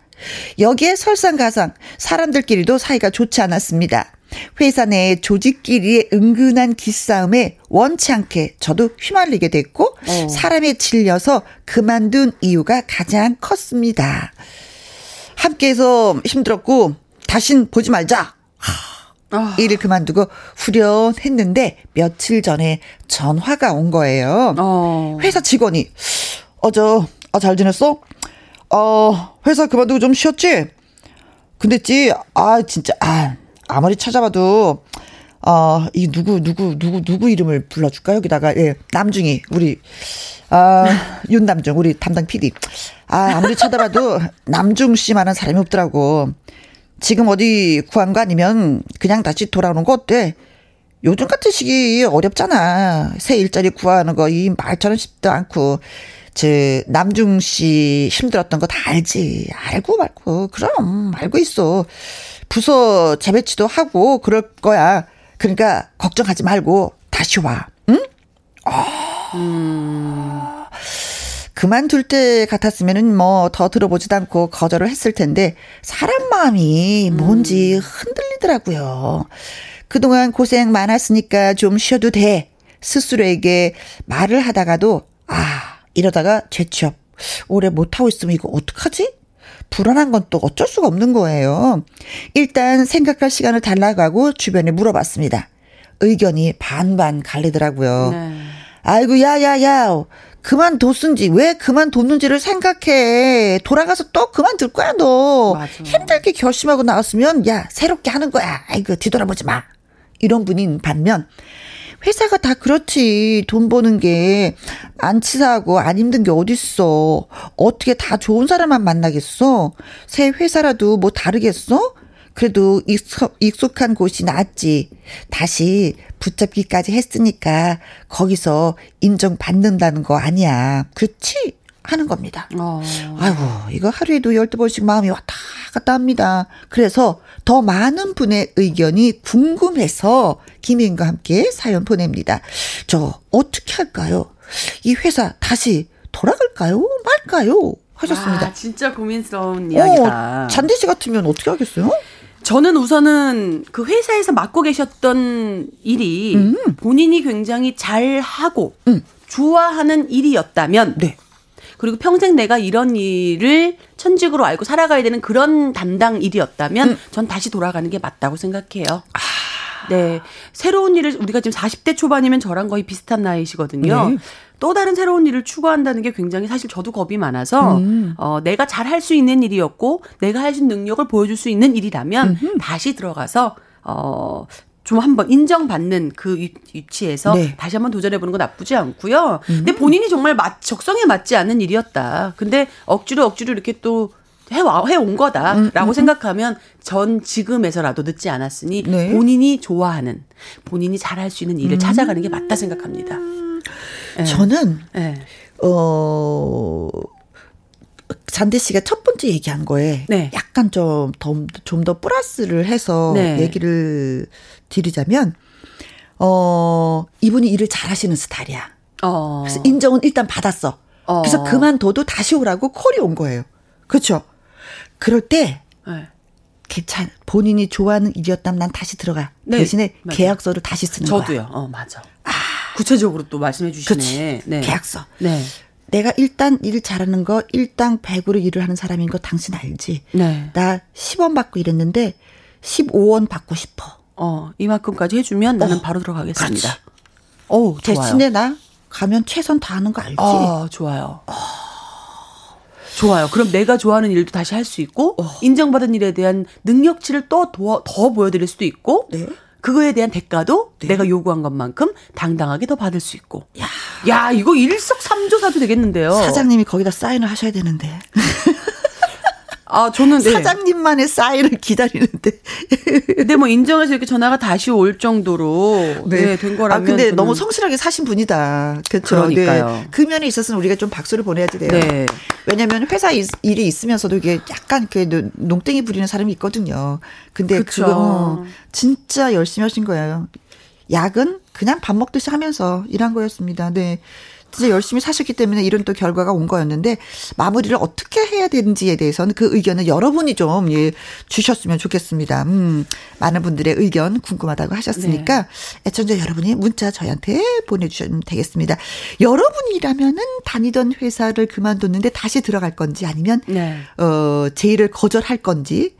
여기에 설상가상 사람들끼리도 사이가 좋지 않았습니다. 회사 내 조직끼리의 은근한 기싸움에 원치 않게 저도 휘말리게 됐고 어. 사람에 질려서 그만둔 이유가 가장 컸습니다. 함께해서 힘들었고 다신 보지 말자. 아. 일을 그만두고 후련했는데 며칠 전에 전화가 온 거예요. 어. 회사 직원이 어저 아, 잘 지냈어? 어 회사 그만두고 좀 쉬었지? 근데 찌아 진짜 아 아무리 찾아봐도 어, 이 누구, 누구, 누구, 누구 이름을 불러줄까? 여기다가, 예, 남중이, 우리, 아, 윤남중, 우리 담당 PD. 아, 아무리 찾아봐도 남중 씨만한 사람이 없더라고. 지금 어디 구한 거 아니면 그냥 다시 돌아오는 거 어때? 요즘 같은 시기 어렵잖아. 새 일자리 구하는 거 이 말처럼 쉽지도 않고. 저 남중 씨 힘들었던 거 다 알지. 알고 말고. 그럼 알고 있어. 부서 재배치도 하고 그럴 거야. 그러니까 걱정하지 말고 다시 와. 응? 아. 음. 그만둘 때 같았으면은 뭐 더 들어보지도 않고 거절을 했을 텐데 사람 마음이 뭔지 음. 흔들리더라고요. 그동안 고생 많았으니까 좀 쉬어도 돼. 스스로에게 말을 하다가도 아 이러다가 재취업 오래 못하고 있으면 이거 어떡하지? 불안한 건 또 어쩔 수가 없는 거예요. 일단 생각할 시간을 달라고 하고 주변에 물어봤습니다. 의견이 반반 갈리더라고요. 네. 아이고, 야, 야, 야. 그만뒀은지, 왜 그만뒀는지를 생각해. 돌아가서 또 그만둘 거야, 너. 맞아. 힘들게 결심하고 나왔으면, 야, 새롭게 하는 거야. 아이고, 뒤돌아보지 마. 이런 분인 반면, 회사가 다 그렇지. 돈 버는 게 안 치사하고 안 힘든 게 어딨어. 어떻게 다 좋은 사람만 만나겠어? 새 회사라도 뭐 다르겠어? 그래도 익숙, 익숙한 곳이 낫지. 다시 붙잡기까지 했으니까 거기서 인정받는다는 거 아니야. 그렇지? 하는 겁니다. 어. 아이고, 이거 하루에도 열두 번씩 마음이 왔다 갔다 합니다. 그래서 더 많은 분의 의견이 궁금해서 김혜인과 함께 사연 보냅니다. 저, 어떻게 할까요? 이 회사 다시 돌아갈까요? 말까요? 하셨습니다. 아, 진짜 고민스러운 이야기다. 어, 잔디 씨 같으면 어떻게 하겠어요? 저는 우선은 그 회사에서 맡고 계셨던 일이 음. 본인이 굉장히 잘 하고 음. 좋아하는 일이었다면 네. 그리고 평생 내가 이런 일을 천직으로 알고 살아가야 되는 그런 담당 일이었다면 음. 전 다시 돌아가는 게 맞다고 생각해요. 아. 네. 새로운 일을 우리가 지금 40대 초반이면 저랑 거의 비슷한 나이시거든요. 네. 또 다른 새로운 일을 추구한다는 게 굉장히 사실 저도 겁이 많아서 음. 어 내가 잘 할 수 있는 일이었고 내가 할 수 있는 능력을 보여줄 수 있는 일이라면 음흠. 다시 들어가서 어, 좀 한번 인정받는 그 위치에서 네. 다시 한번 도전해보는 건 나쁘지 않고요. 음. 근데 본인이 정말 맞, 적성에 맞지 않는 일이었다. 근데 억지로 억지로 이렇게 또 해와 해온 거다라고 음, 음, 음, 생각하면 전 지금에서라도 늦지 않았으니 네. 본인이 좋아하는 본인이 잘할 수 있는 일을 음. 찾아가는 게 맞다 생각합니다. 네. 저는 네. 어 잔디 씨가 첫 번째 얘기한 거에 네. 약간 좀 더 좀더 플러스를 해서 네. 얘기를 드리자면 어 이분이 일을 잘하시는 스타일이야. 어. 그래서 인정은 일단 받았어. 어. 그래서 그만둬도 다시 오라고 콜이 온 거예요. 그렇죠? 그럴 때 네. 괜찮 본인이 좋아하는 일이었다면 난 다시 들어가. 네. 대신에 맞아. 계약서를 다시 쓰는 저도요. 거야. 저도요. 어, 맞아. 아. 구체적으로 또 말씀해 주시네. 네. 계약서. 네. 내가 일단 일 잘하는 거 일당 100으로 일을 하는 사람인 거 당신 알지? 네. 나 10원 받고 일했는데 15원 받고 싶어. 어, 이만큼까지 해주면 나는 어, 바로 들어가겠습니다. 어, 대신에 나 가면 최선 다하는 거 알지? 어, 좋아요. 어. 좋아요. 그럼 내가 좋아하는 일도 다시 할 수 있고 어. 인정받은 일에 대한 능력치를 또 더 보여드릴 수도 있고 네. 그거에 대한 대가도 네. 내가 요구한 것만큼 당당하게 더 받을 수 있고. 야, 야 이거 일석삼조사도 되겠는데요. 사장님이 거기다 사인을 하셔야 되는데. 아, 저는 네. 사장님만의 사인을 기다리는데. 근데 뭐 인정해서 이렇게 전화가 다시 올 정도로 네, 네 된 거라면. 아, 근데 너무 성실하게 사신 분이다. 그렇죠. 그러니까요. 네. 그 면에 있어서는 우리가 좀 박수를 보내야지 돼요. 네. 왜냐면 회사 일 이 있으면서도 이게 약간 그 농땡이 부리는 사람이 있거든요. 근데 그쵸. 지금 진짜 열심히 하신 거예요. 약은 그냥 밥 먹듯이 하면서 일한 거였습니다. 네. 진짜 열심히 사셨기 때문에 이런 또 결과가 온 거였는데 마무리를 어떻게 해야 되는지에 대해서는 그 의견을 여러분이 좀 예, 주셨으면 좋겠습니다. 음, 많은 분들의 의견 궁금하다고 하셨으니까 네. 애청자 여러분이 문자 저희한테 보내주시면 되겠습니다. 여러분이라면은 다니던 회사를 그만뒀는데 다시 들어갈 건지 아니면 네. 어, 제의를 거절할 건지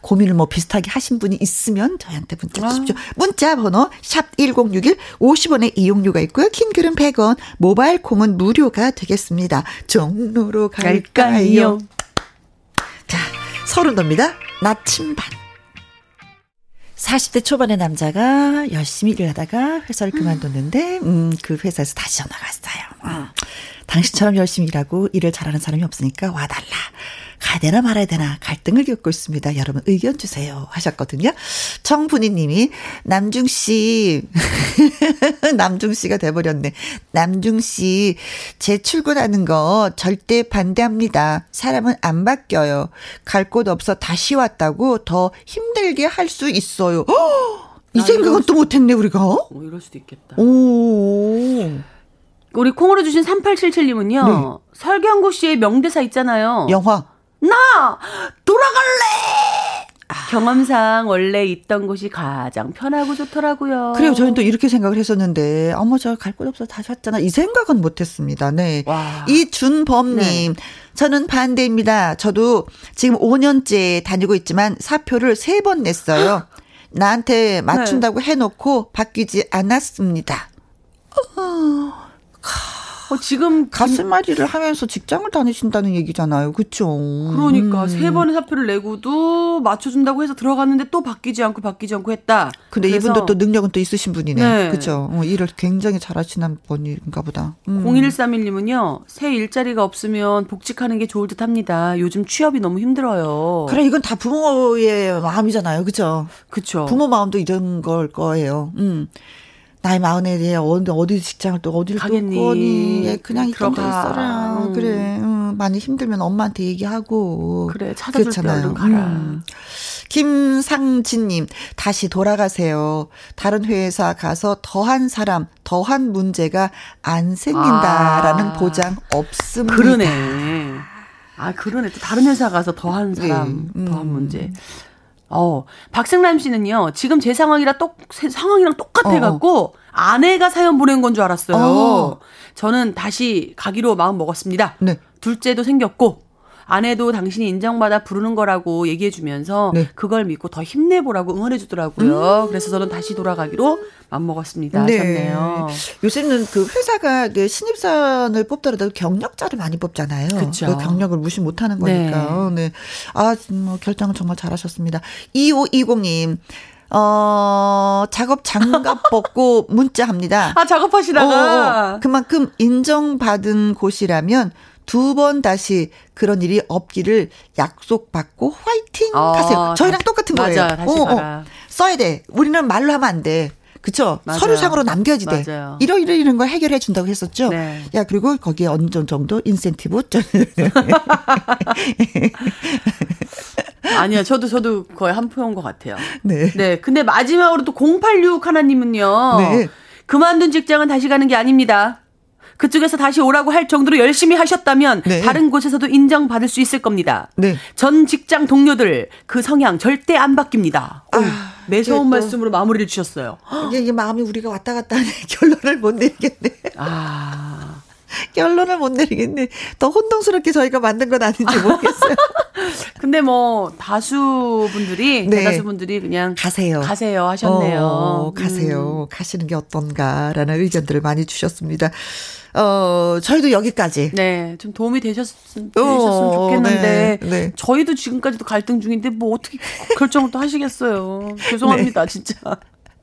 고민을 뭐 비슷하게 하신 분이 있으면 저희한테 문자 아. 주십시오. 아. 문자 번호 샵 1061 50원의 이용료가 있고요. 킹글은 100원, 모바일 콩은 무료가 되겠습니다. 종로로 갈까요? 갈까요? 자, 서른 돕니다. 나침반. 40대 초반의 남자가 열심히 일을 하다가 회사를 그만뒀는데, 음, 그 회사에서 다시 전화가 왔어요. 음, 당신처럼 열심히 일하고 일을 잘하는 사람이 없으니까 와달라. 가야 되나 말아야 되나 갈등을 겪고 있습니다. 여러분 의견 주세요 하셨거든요. 정분희 님이 남중 씨 남중 씨가 돼 버렸네. 남중 씨 재출근하는 거 절대 반대합니다. 사람은 안 바뀌어요. 갈 곳 없어 다시 왔다고 더 힘들게 할 수 있어요. 이 생각은 또 못했네 우리가. 어, 이럴 수도 있겠다. 오. 우리 콩으로 주신 3877님은요. 네. 설경구 씨의 명대사 있잖아요. 영화. 나 돌아갈래. 경험상 원래 있던 곳이 가장 편하고 좋더라고요. 그래요. 저는 또 이렇게 생각을 했었는데, 어머, 저 갈 곳 없어 다시 왔잖아. 이 생각은 못 했습니다. 네. 이준범님, 네. 저는 반대입니다. 저도 지금 5년째 다니고 있지만 사표를 3번 냈어요. 나한테 맞춘다고 네. 해놓고 바뀌지 않았습니다. 어. 어, 지금 가슴앓이를 하면서 직장을 다니신다는 얘기잖아요. 그렇죠. 그러니까 음. 세 번의 사표를 내고도 맞춰준다고 해서 들어갔는데 또 바뀌지 않고 바뀌지 않고 했다. 근데 이분도 또 능력은 또 있으신 분이네. 네. 그렇죠. 어, 일을 굉장히 잘하시는 분인가 보다. 음. 0131님은요. 새 일자리가 없으면 복직하는 게 좋을 듯합니다. 요즘 취업이 너무 힘들어요. 그래 이건 다 부모의 마음이잖아요. 그렇죠. 그렇죠. 부모 마음도 이런 걸 거예요. 음. 나이 마흔에 대해 어디, 어디 직장을 또 어디를 가겠니? 또 거니? 예, 그냥 있던 데 있어라 음. 그래. 음, 많이 힘들면 엄마한테 얘기하고. 그래 찾아줄 때 얼른 가라. 음. 김상진님 다시 돌아가세요. 다른 회사 가서 더한 사람 더한 문제가 안 생긴다라는 아. 보장 없습니다. 그러네. 아 그러네. 또 다른 회사 가서 더한 사람 네. 더한 문제 어, 박승남 씨는요, 지금 제 상황이라 똑, 상황이랑 똑같아갖고, 어. 아내가 사연 보낸 건 줄 알았어요. 어. 저는 다시 가기로 마음 먹었습니다. 네. 둘째도 생겼고, 아내도 당신이 인정받아 부르는 거라고 얘기해주면서 네. 그걸 믿고 더 힘내보라고 응원해주더라고요. 음. 그래서 저는 다시 돌아가기로 맘먹었습니다. 네. 하셨네요. 요새는 그 회사가 그 신입사원을 뽑더라도 경력자를 많이 뽑잖아요. 그렇죠. 그 경력을 무시 못하는 거니까. 네. 네. 아, 뭐 결정을 정말 잘하셨습니다. 2520님. 어, 작업 장갑 벗고 문자합니다. 아, 작업하시다가. 어, 어, 그만큼 인정받은 곳이라면 두 번 다시 그런 일이 없기를 약속받고 화이팅 어, 하세요. 저희랑 똑같은 거예요. 맞아, 다시 어, 어. 써야 돼. 우리는 말로 하면 안 돼. 그쵸? 맞아요. 서류상으로 남겨야지 돼. 맞아요. 이러 이러 이런 걸 해결해 준다고 했었죠. 네. 야 그리고 거기에 어느 정도 인센티브 아니요, 저도 저도 거의 한 표인 것 같아요. 네. 네. 근데 마지막으로 또 086 하나님은요. 네. 그만둔 직장은 다시 가는 게 아닙니다. 그쪽에서 다시 오라고 할 정도로 열심히 하셨다면 네. 다른 곳에서도 인정받을 수 있을 겁니다. 네. 전 직장 동료들 그 성향 절대 안 바뀝니다. 아, 매서운 말씀으로 마무리를 주셨어요. 이게, 이게 마음이 우리가 왔다 갔다 하네. 결론을 못 내리겠네. 아. 결론을 못 내리겠네. 더 혼동스럽게 저희가 만든 건 아닌지 모르겠어요. 근데 뭐 다수 분들이 네. 대다수 분들이 그냥 가세요. 가세요 하셨네요. 어, 가세요. 음. 가시는 게 어떤가라는 의견들을 많이 주셨습니다. 어, 저희도 여기까지. 네, 좀 도움이 되셨, 되셨으면 좋겠는데, 네, 네. 저희도 지금까지도 갈등 중인데, 뭐 어떻게 결정을 또 하시겠어요. 죄송합니다, 네. 진짜.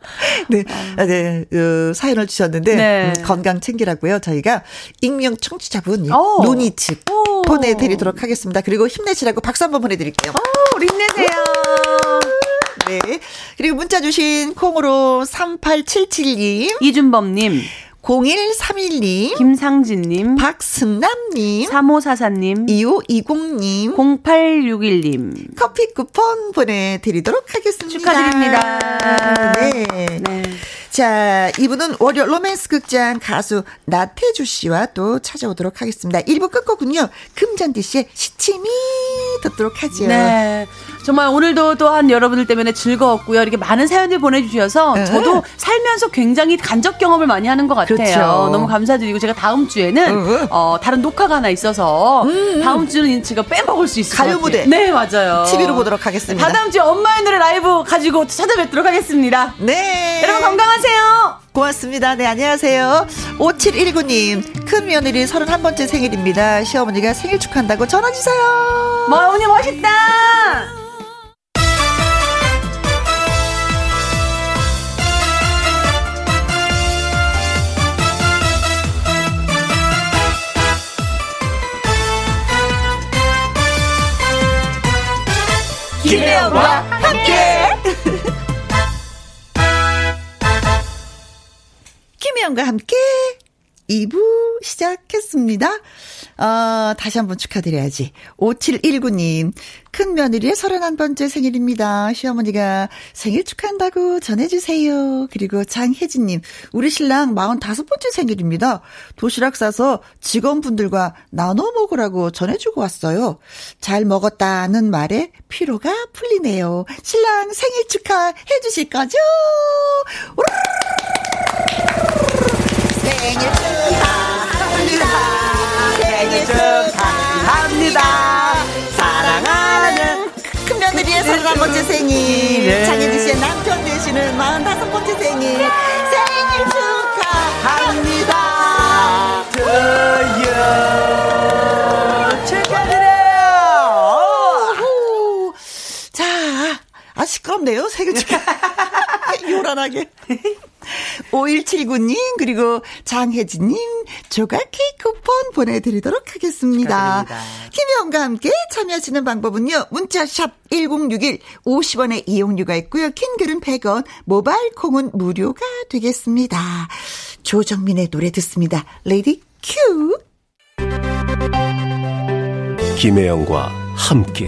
네, 아, 네, 그 사연을 주셨는데 네. 음, 건강 챙기라고요. 저희가 익명 청취자분 노니츠 보내드리도록 하겠습니다. 그리고 힘내시라고 박수 한번 보내드릴게요. 오, 우리 힘내세요. 네. 그리고 문자 주신 콩으로 3877님. 이준범님. 0131님, 김상진님, 박승남님, 3544님, 2520님, 0861님, 커피 쿠폰 보내드리도록 하겠습니다. 축하드립니다. 네. 네. 자, 이분은 월요 로맨스 극장 가수 나태주 씨와 또 찾아오도록 하겠습니다. 1부 끝곡은요, 금잔디 씨의 시침이 듣도록 하죠. 네. 정말 오늘도 또한 여러분들 때문에 즐거웠고요. 이렇게 많은 사연들 보내주셔서 네. 저도 살면서 굉장히 간접 경험을 많이 하는 것 같아요. 그렇죠. 너무 감사드리고 제가 다음 주에는 네. 어, 다른 녹화가 하나 있어서 음, 음. 다음 주는 제가 빼먹을 수 있을 가요 무대. 네 맞아요. TV로 보도록 하겠습니다. 다다음 주에 엄마의 노래 라이브 가지고 찾아뵙도록 하겠습니다. 네. 여러분 건강 하세요. 고맙습니다. 네, 안녕하세요. 5719님, 큰 며느리 31번째 생일입니다. 시어머니가 생일 축하한다고 전화주세요. 뭐, 어머니 멋있다! 김혜영과 함께. 김혜영과 함께 2부 시작했습니다. 어, 다시 한번 축하드려야지. 5719님, 큰 며느리의 31번째 생일입니다. 시어머니가 생일 축하한다고 전해주세요. 그리고 장혜진님, 우리 신랑 45번째 생일입니다. 도시락 싸서 직원분들과 나눠 먹으라고 전해주고 왔어요. 잘 먹었다는 말에 피로가 풀리네요. 신랑 생일 축하해 주실 거죠? 생일 축하합니다. 생일 축하합니다. 사랑하는 큰 며느리의 31번째 생일. 네. 장혜진 씨의 남편 되시는 45번째 생일. 생일 축하합니다. 드여. 축하드려요. 자, 아, 시끄럽네요. 생일 축하. 요란하게. 5179님, 그리고 장혜진님, 조각 케이크 쿠폰 보내드리도록 하겠습니다. 김혜영과 함께 참여하시는 방법은요, 문자샵 1061, 50원의 이용료가 있고요, 킹글은 100원, 모바일 콩은 무료가 되겠습니다. 조정민의 노래 듣습니다. Ready cue! 김혜영과 함께.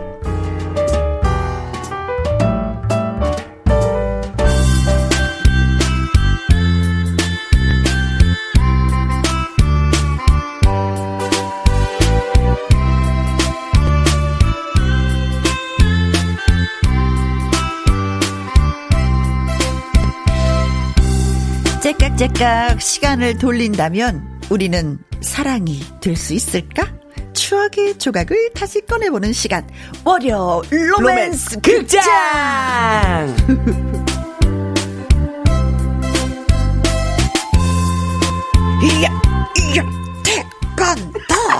째깍째깍 시간을 돌린다면 우리는 사랑이 될 수 있을까? 추억의 조각을 다시 꺼내보는 시간. 월요 로맨스, 극장! 이야, 이야, 태권도!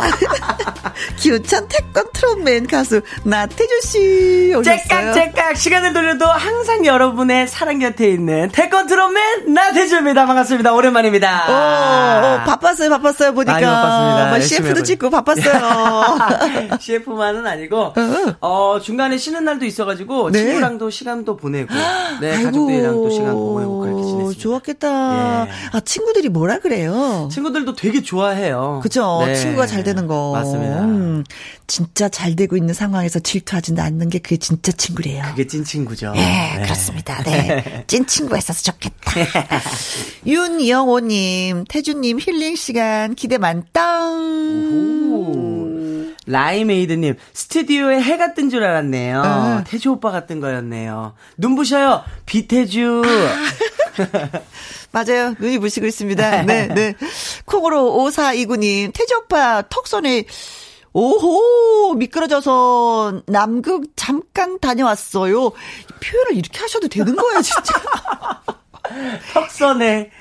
기우찬 태권 트롯맨 가수 나태주 씨 오셨어요. 째깍 째깍 시간을 돌려도 항상 여러분의 사랑 곁에 있는 태권 트롯맨 나태주입니다. 반갑습니다. 오랜만입니다. 오, 오, 바빴어요, 바빴어요, 보니까. 많이 바빴습니다. 뭐 CF도 찍고 바빴어요. CF만은 아니고 어 중간에 쉬는 날도 있어가지고 네. 친구랑도 시간도 보내고 네 가족들이랑 또 시간 보내고 그렇게 지냈습니다. 좋았겠다. 예. 아, 친구들이 뭐라 그래요? 친구들도 되게 좋아해요. 그죠? 네. 친구가 잘 되는 거. 맞습니다. 음, 진짜 잘 되고 있는 상황에서 질투하지 않는 게 그게 진짜 친구래요. 그게 찐 친구죠. 예, 네. 그렇습니다. 네. 찐 친구가 있어서 좋겠다. 윤영호님, 태주님 힐링 시간 기대 만땅. 오. 라이메이드님 스튜디오에 해가 뜬 줄 알았네요. 아. 태주 오빠 같은 거였네요. 눈부셔요. 비태주. 맞아요. 눈이 부시고 있습니다. 네, 네. 콩으로 5429님, 태주 오빠 턱선에 오호 미끄러져서 남극 잠깐 다녀왔어요. 표현을 이렇게 하셔도 되는 거야 진짜. 턱선에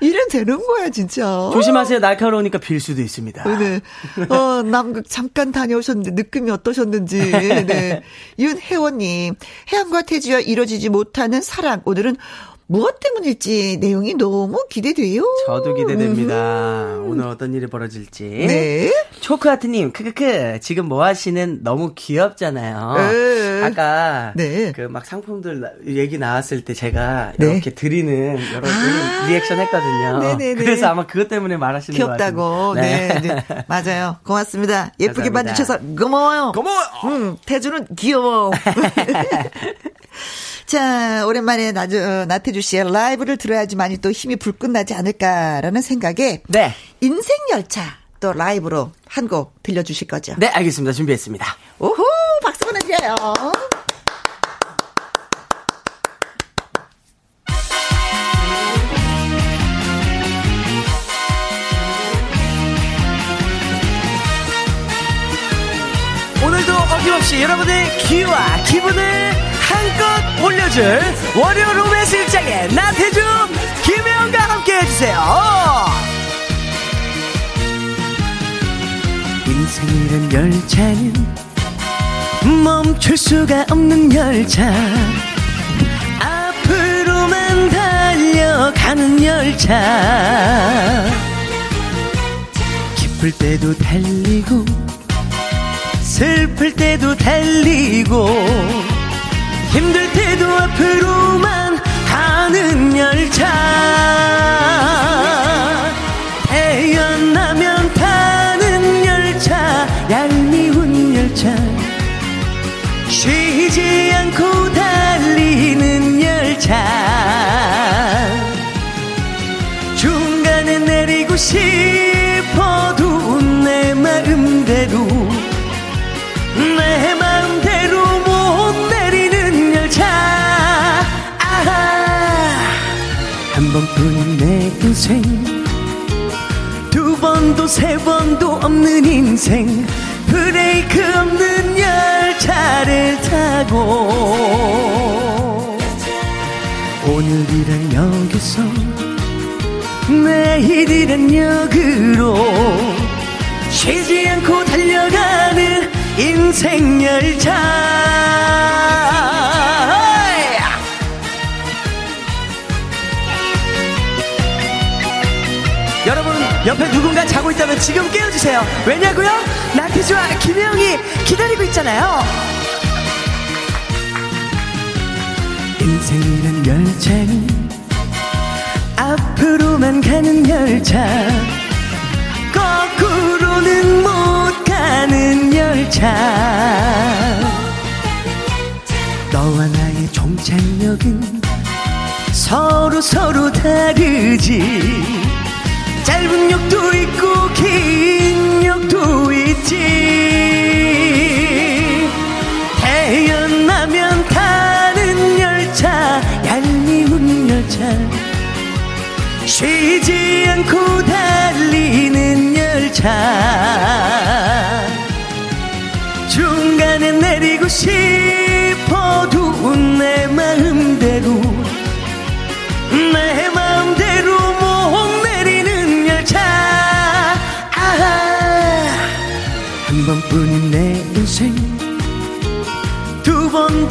이런 되는 거야 진짜. 조심하세요. 날카로우니까 빌 수도 있습니다. 네. 어, 남극 잠깐 다녀오셨는데 느낌이 어떠셨는지. 네. 윤혜원님, 해양과 태지와 이루어지지 못하는 사랑. 오늘은 무엇 때문일지 내용이 너무 기대돼요. 저도 기대됩니다. 오늘 어떤 일이 벌어질지. 네. 초크하트님, 크크크, 지금 뭐 하시는 너무 귀엽잖아요. 에. 아까, 네. 그 막 상품들 나- 얘기 나왔을 때 제가 네. 이렇게 드리는 여러 아. 리액션 했거든요. 네네네. 그래서 아마 그것 때문에 말하시는 것 귀엽다고. 같아요. 네. 네. 맞아요. 고맙습니다. 예쁘게 감사합니다. 봐주셔서 고마워요. 고마워요. 음, 태주는 귀여워. 자, 오랜만에 나주, 어, 나태주 씨의 라이브를 들어야지만이 또 힘이 불끈 나지 않을까라는 생각에 네. 인생 열차 또 라이브로 한 곡 들려주실 거죠. 네, 알겠습니다. 준비했습니다. 오호, 박수 보내드려요. 오늘도 어김없이 여러분의 귀와 기분을 한껏 올려줄 월요 로맨스 일장의 나태주 김혜영과 함께 해주세요. 인생이란 열차는 멈출 수가 없는 열차 앞으로만 달려 달려가는 열차 기쁠 때도 달리고 슬플 때도 달리고 힘들 때도 앞으로만 가는 열차. 태어나면 타는 열차 얄미운 열차. 쉬지 않고 달리는 열차. 중간에 내리고 싶 번뿐인 내 인생. 두 번도 세 번도 없는 인생. 브레이크 없는 열차를 타고 오늘이란 여기서 내일이란 역으로 쉬지 않고 달려가는 인생 열차 옆에 누군가 자고 있다면 지금 깨워주세요. 왜냐고요? 나태주와 김혜영이 기다리고 있잖아요. 인생이란 열차는 앞으로만 가는 열차. 거꾸로는 못 가는 열차. 너와 나의 종착역은 서로 서로 다르지 짧은 역도 있고 긴 역도 있지. 태어나면 타는 열차 얄미운 열차. 쉬지 않고 달리는 열차. 중간에 내리고 싶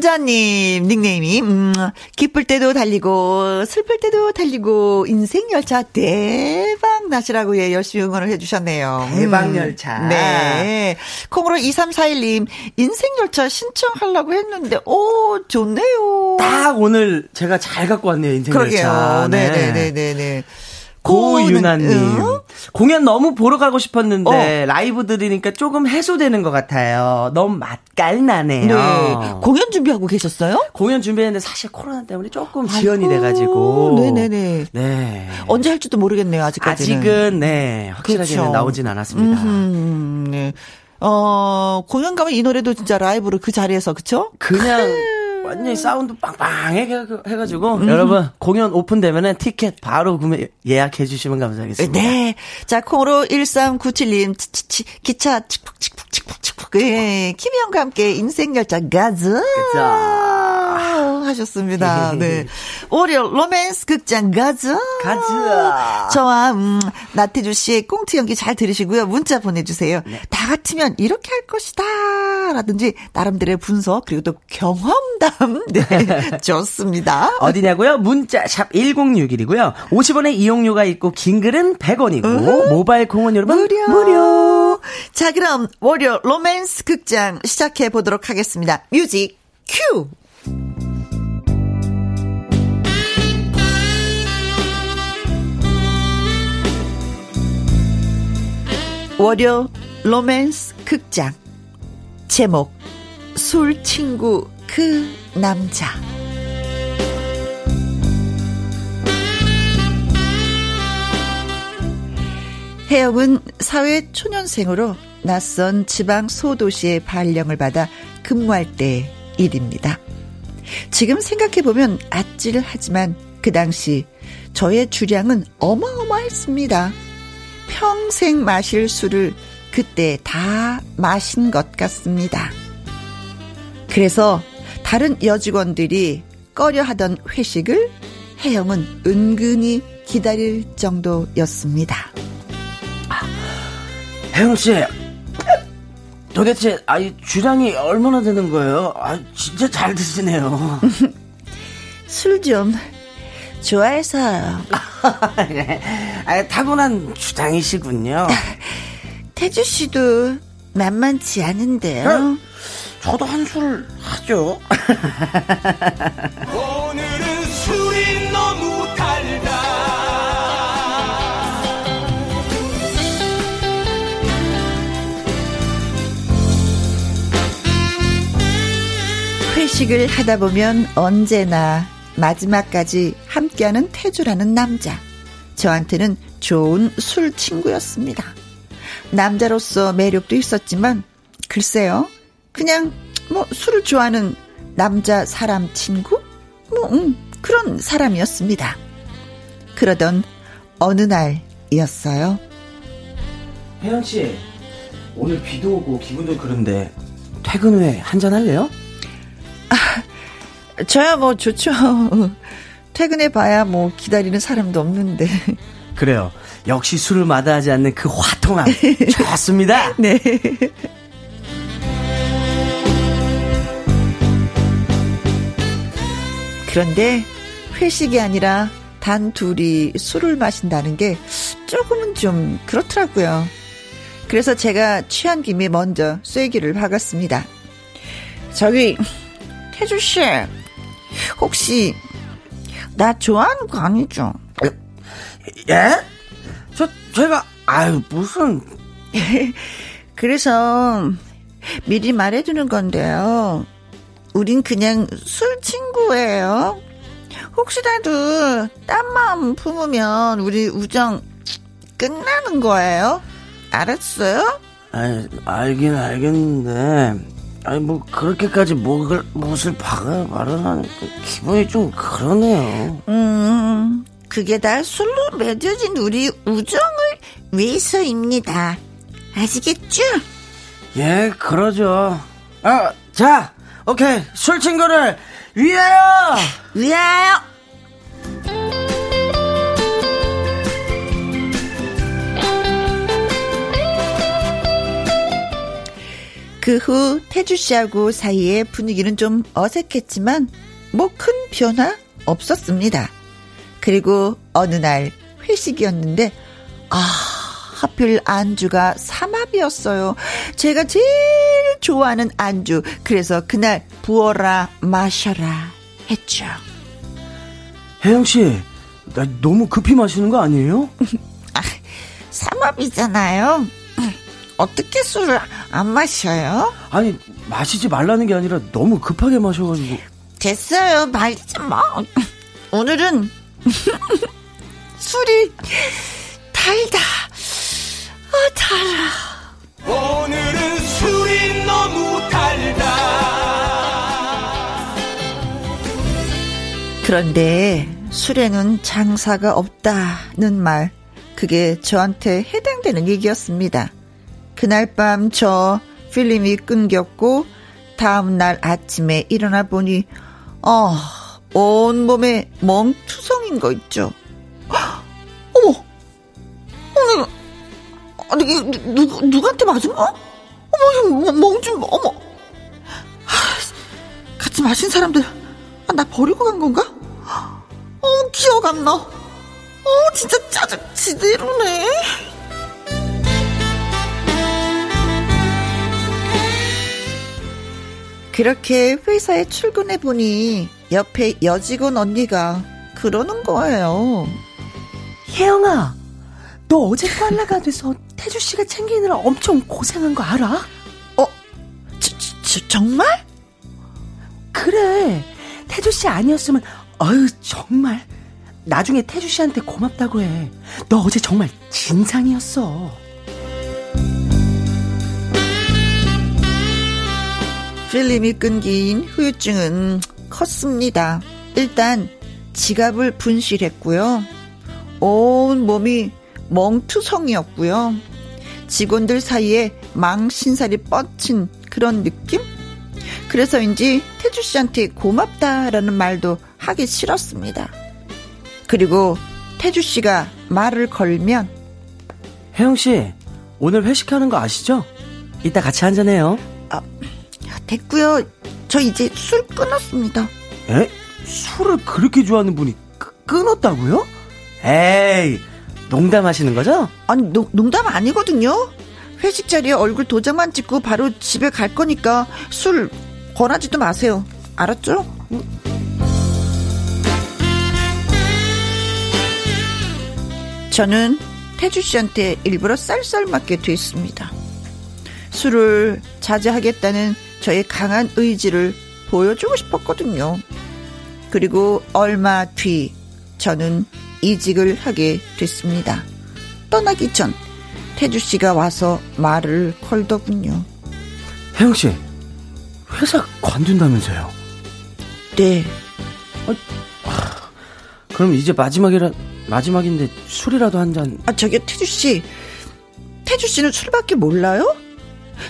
네, 남자님, 닉네임이, 음, 기쁠 때도 달리고, 슬플 때도 달리고, 인생 열차 대박 나시라고, 예, 열심히 응원을 해주셨네요. 대박 열차. 네. 콩으로 2341님, 인생 열차 신청하려고 했는데, 오, 좋네요. 딱 오늘 제가 잘 갖고 왔네요 인생 그러게요. 열차 네 네네네네. 고유나님 응? 공연 너무 보러 가고 싶었는데 어. 라이브 들으니까 조금 해소되는 것 같아요. 너무 맛깔나네요. 네. 공연 준비하고 계셨어요? 공연 준비했는데 사실 코로나 때문에 조금 지연이 아이고, 돼가지고 네네네. 네. 언제 할지도 모르겠네요, 아직까지는. 아직은 네 확실하게는 그렇죠. 나오진 않았습니다. 음, 네. 어, 공연 가면 이 노래도 진짜 라이브로 그 자리에서, 그쵸? 그냥 완전히 사운드 빵빵해 해가지고 음. 여러분 공연 오픈되면은 티켓 바로 구매 예약해 주시면 감사하겠습니다. 네. 자, 콩으로 1397님, 치치치, 기차, 칙푹, 칙푹, 칙푹, 칙푹. 예, 김희영과 함께 인생 열차 가자. 하셨습니다. 네. 월요 로맨스 극장 가자. 가자. 저와, 음, 나태주 씨의 꽁트 연기 잘 들으시고요. 문자 보내주세요. 다 같으면 이렇게 할 것이다. 라든지, 나름대로의 분석, 그리고 또 경험담. 네. 좋습니다. 어디냐고요? 문자 샵 1061이고요. 50원의 이용료가 있고 긴 글은 100원이고 모바일 고릴라는 여러분 무료. 무료. 자, 그럼 월요 로맨스 극장 시작해 보도록 하겠습니다. Music cue. 월요 로맨스 극장 제목 술 친구 그 남자 혜영은 사회 초년생으로 낯선 지방 소도시의 발령을 받아 근무할 때 일입니다. 지금 생각해보면 아찔하지만 그 당시 저의 주량은 어마어마했습니다. 평생 마실 술을 그때 다 마신 것 같습니다. 그래서 다른 여직원들이 꺼려 하던 회식을 혜영은 은근히 기다릴 정도였습니다. 혜영 씨, 도대체 아이 주량이 얼마나 되는 거예요? 아 진짜 잘 드시네요. 술 좀 좋아해서요. 아, 타고난 주장이시군요. 태주 씨도 만만치 않은데요. 저도 한 술 하죠. 오늘은 술이 너무 달다 회식을 하다 보면 언제나 마지막까지 함께하는 태주라는 남자. 저한테는 좋은 술 친구였습니다. 남자로서 매력도 있었지만, 글쎄요. 그냥, 뭐, 술을 좋아하는 남자 사람 친구? 뭐, 음, 그런 사람이었습니다. 그러던 어느 날이었어요. 혜영 씨, 오늘 비도 오고 기분도 그런데 퇴근 후에 한잔 할래요? 저야 뭐 좋죠. 퇴근해 봐야 뭐 기다리는 사람도 없는데. 그래요. 역시 술을 마다하지 않는 그 화통함 좋습니다. 네. 그런데 회식이 아니라 단 둘이 술을 마신다는 게 조금은 좀 그렇더라고요. 그래서 제가 취한 김에 먼저 쐐기를 박았습니다. 저기, 태주 씨, 혹시, 나 좋아하는 거 아니죠? 예? 저 제가 아유 무슨 그래서 미리 말해주는 건데요. 우린 그냥 술 친구예요. 혹시라도 딴 마음 품으면 우리 우정 끝나는 거예요. 알았어요? 아 알긴 알겠는데 아니 뭐 그렇게까지 목을 못을 박아 말하는 기분이 좀 그러네요. 음, 그게 다 술로 맺어진 우리 우정을 위해서입니다. 아시겠죠? 예, 그러죠. 아, 자, 오케이. 술 친구를 위하여! 위하여! 그후 태주 씨하고 사이의 분위기는 좀 어색했지만 뭐 큰 변화 없었습니다. 그리고 어느 날 회식이었는데 아 하필 안주가 삼합이었어요. 제가 제일 좋아하는 안주. 그래서 그날 부어라 마셔라 했죠. 혜영 씨, 나 너무 급히 마시는 거 아니에요? 아, 삼합이잖아요. 어떻게 술을 안 마셔요? 아니, 마시지 말라는 게 아니라 너무 급하게 마셔가지고. 됐어요. 말리지 마. 오늘은 술이 달다. 아, 달아. 오늘은 술이 너무 달다 그런데 술에는 장사가 없다는 말, 그게 저한테 해당되는 얘기였습니다. 그날 밤 저 필름이 끊겼고 다음날 아침에 일어나 보니 아 온몸에 멍 투성인 거 있죠. 어머, 어머, 아니 이게 누구 누구한테 맞은 거야? 어머 멍좀 어머. 하, 같이 마신 사람들 아, 나 버리고 간 건가? 어 기억 안 나. 어 진짜 짜증 지대로네. 그렇게 회사에 출근해 보니 옆에 여직원 언니가 그러는 거예요. 혜영아, 너 어제 빨라가 돼서 태주 씨가 챙기느라 엄청 고생한 거 알아? 어, 저, 저, 정말? 그래. 태주 씨 아니었으면 어휴 정말 나중에 태주 씨한테 고맙다고 해. 너 어제 정말 진상이었어. 필름이 끊긴 후유증은 컸습니다. 일단 지갑을 분실했고요. 온 몸이 멍투성이었고요. 직원들 사이에 망신살이 뻗친 그런 느낌? 그래서인지 태주 씨한테 고맙다라는 말도 하기 싫었습니다. 그리고 태주 씨가 말을 걸면 혜영 씨, 오늘 회식하는 거 아시죠? 이따 같이 한잔해요. 아, 됐고요. 저 이제 술 끊었습니다. 에? 술을 그렇게 좋아하는 분이 끄, 끊었다고요? 에이, 농담하시는 거죠? 아니 노, 농담 아니거든요. 회식 자리에 얼굴 도장만 찍고 바로 집에 갈 거니까 술 권하지도 마세요. 알았죠? 저는 태주 씨한테 일부러 쌀쌀 맞게 됐습니다. 술을 자제하겠다는 저의 강한 의지를 보여주고 싶었거든요. 그리고 얼마 뒤 저는 이직을 하게 됐습니다. 떠나기 전 태주 씨가 와서 말을 걸더군요. 혜영 씨, 회사 관둔다면서요? 네. 그럼 이제 마지막이라 마지막인데 술이라도 한 잔. 아, 저기 태주 씨. 태주 씨는 술밖에 몰라요?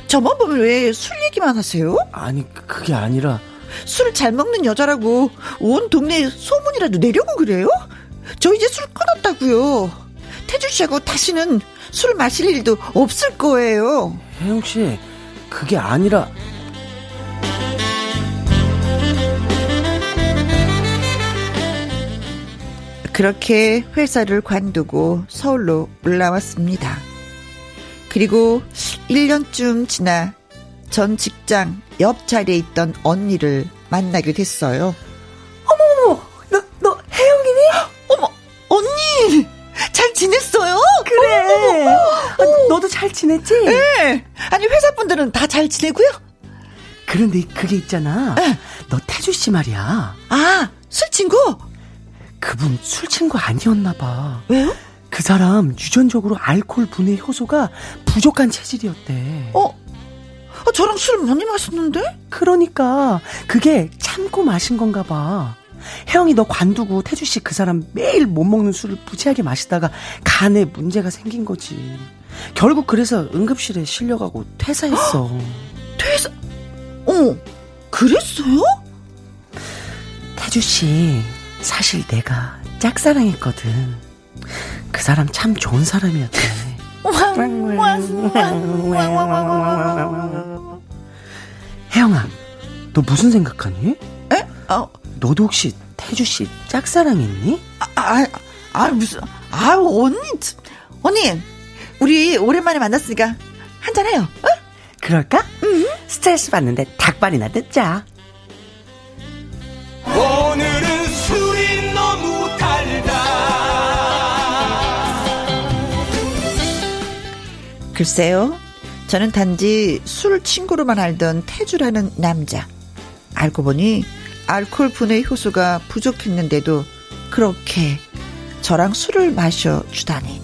저만 보면 왜 술 얘기만 하세요? 아니 그게 아니라 술잘 먹는 여자라고 온 동네에 소문이라도 내려고 그래요? 저 이제 술 끊었다고요. 태주 씨하고 다시는 술 마실 일도 없을 거예요. 혜영 씨, 그게 아니라 그렇게 회사를 관두고 서울로 올라왔습니다. 그리고 1년쯤 지나 전 직장 옆 자리에 있던 언니를 만나게 됐어요. 어머, 너, 너 혜영이니? 어머, 언니! 잘 지냈어요? 그래. 아, 너도 잘 지냈지? 네. 아니, 회사분들은 다 잘 지내고요? 그런데 그게 있잖아. 너 태주 씨 말이야. 아, 술 친구? 그분 술 친구 아니었나 봐. 왜요? 그 사람 유전적으로 알코올 분해 효소가 부족한 체질이었대. 어? 어, 저랑 술 많이 마셨는데? 그러니까 그게 참고 마신 건가 봐. 혜영이 너 관두고 태주 씨 그 사람 매일 못 먹는 술을 부지하게 마시다가 간에 문제가 생긴 거지. 결국 그래서 응급실에 실려가고 퇴사했어. 퇴사, 어머, 그랬어요? 태주 씨 사실 내가 짝사랑했거든. 그 사람 참 좋은 사람이었대. 혜영아, 너 무슨 생각하니? 에? 아, 너도 혹시 태주 씨 짝사랑했니? 아, 아, 아, 무슨, 아, 언니, 참. 언니, 우리 오랜만에 만났으니까 한잔 해요. 어? 그럴까? 스트레스 받는데 닭발이나 뜯자. 오늘은 술이 너무 달다 글쎄요. 저는 단지 술 친구로만 알던 태주라는 남자. 알고 보니 알코올 분해 효소가 부족했는데도 그렇게 저랑 술을 마셔 주다니.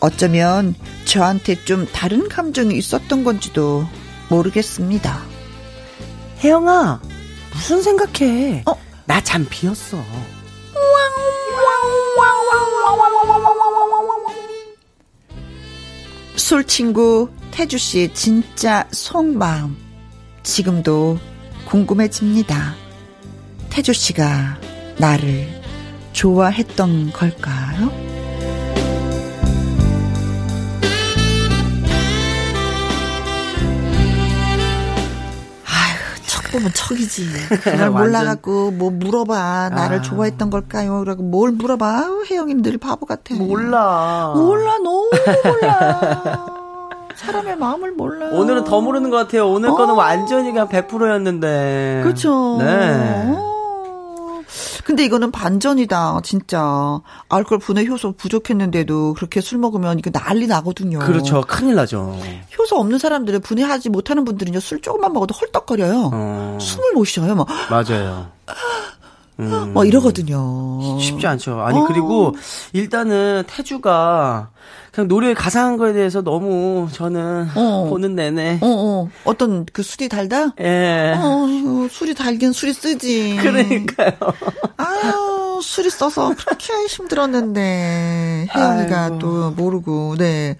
어쩌면 저한테 좀 다른 감정이 있었던 건지도 모르겠습니다. 혜영아, 무슨 생각해? 어? 나 잠 비었어. 술 친구 태주 씨의 진짜 속마음 지금도 궁금해집니다. 태주 씨가 나를 좋아했던 걸까요? 아휴, 척 보면 척이지. 그걸 몰라갖고 뭐 물어봐. 나를 아. 좋아했던 걸까요? 그러고 뭘 물어봐. 늘 바보 같아. 몰라. 몰라 너무 몰라 사람의 마음을 몰라 오늘은 더 모르는 것 같아요. 오늘 어. 거는 완전히 그냥 100%였는데. 그렇죠 네. 어. 근데 이거는 반전이다 진짜 알코올 분해 효소 부족했는데도 그렇게 술 먹으면 이거 난리 나거든요 그렇죠. 큰일 나죠. 효소 없는 사람들은 분해하지 못하는 분들은요 술 조금만 먹어도 헐떡거려요 어, 숨을 못 쉬어요 막 맞아요. 뭐 이러거든요. 쉽지 않죠. 아니 어. 그리고 일단은 태주가 그냥 노래 가사 한 거에 대해서 너무 저는 어. 보는 내내 어, 어. 어 떤 그 술이 달다? 예. 어, 술이 달긴 술이 쓰지. 그러니까요. 아유, 술이 써서 그렇게 힘들었는데, 혜영이가. 또 모르고, 네.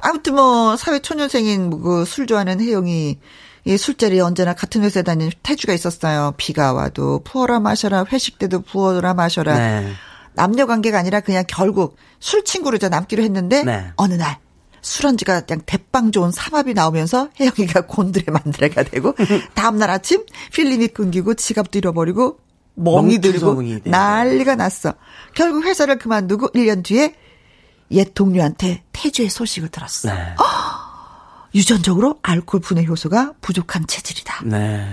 아무튼 뭐, 사회 초년생인 그 술 좋아하는 혜영이, 이 술자리에 언제나 같은 회사에 다니는 태주가 있었어요. 비가 와도 부어라 마셔라, 회식 때도 부어라 마셔라. 네. 남녀 관계가 아니라 그냥 결국 술 친구로 저 남기로 했는데, 네. 어느 날, 술안주가 그냥 대빵 좋은 삼합이 나오면서 혜영이가 곤드레 만드레가 되고 다음날 아침 필름이 끊기고 지갑도 잃어버리고 멍이 들고. 난리가 났어. 결국 회사를 그만두고 1년 뒤에 옛 동료한테 태주의 소식을 들었어. 네. 유전적으로 알코올 분해 효소가 부족한 체질이다. 네.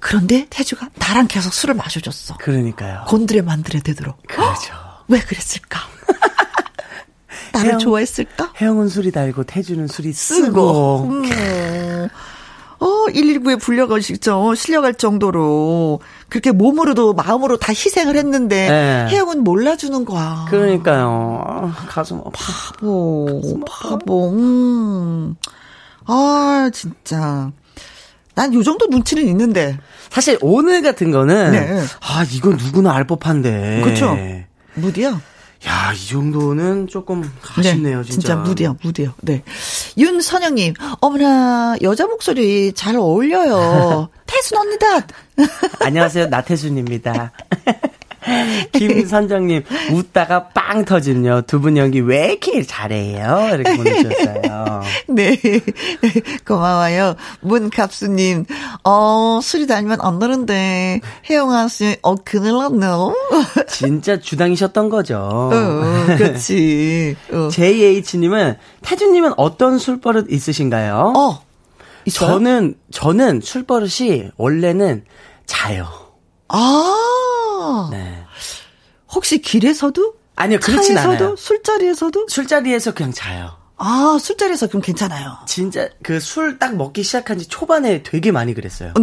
그런데 태주가 나랑 계속 술을 마셔줬어. 그러니까요. 곤드레 만드레 되도록. 그렇죠. 왜 그랬을까? 나를 혜영- 좋아했을까? 혜영은 술이 달고 태주는 술이 쓰고. 쓰고. 음. 어, 119에 불려갈 수 있죠. 실려갈 정도로. 그렇게 몸으로도 마음으로 다 희생을 했는데, 네. 혜영은 몰라주는 거야. 그러니까요. 아, 가슴 아파. 바보, 바보, 음. 아, 진짜. 난 요 정도 눈치는 있는데. 사실 오늘 같은 거는 네. 아 이건 누구나 알 법한데. 그쵸? 무디야? 야, 이 정도는 조금 아쉽네요, 진짜. 진짜 무디야, 무디야. 네. 윤선영님, 어머나, 여자 목소리 잘 어울려요. 태순 언니다! 안녕하세요, 나태순입니다. 김선정님, 웃다가 빵 터지는요. 두 분 연기 왜 이렇게 잘해요? 이렇게 보내주셨어요. 네. 고마워요. 문갑수님, 어, 술이 달면 안 되는데, 혜영아 씨, 어, 큰일 났네요. 진짜 주당이셨던 거죠. 어, 그렇지. 어. JH님은, 태준님은 어떤 술버릇 있으신가요? 어, 있어요? 저는, 저는 술버릇이 원래는 자요. 아, 네. 혹시 길에서도? 아니요, 그렇진 차에서도? 않아요. 술자리에서도? 술자리에서 그냥 자요. 아, 술자리에서 그럼 괜찮아요. 진짜 그 술 딱 먹기 시작한 지 초반에 되게 많이 그랬어요. 네.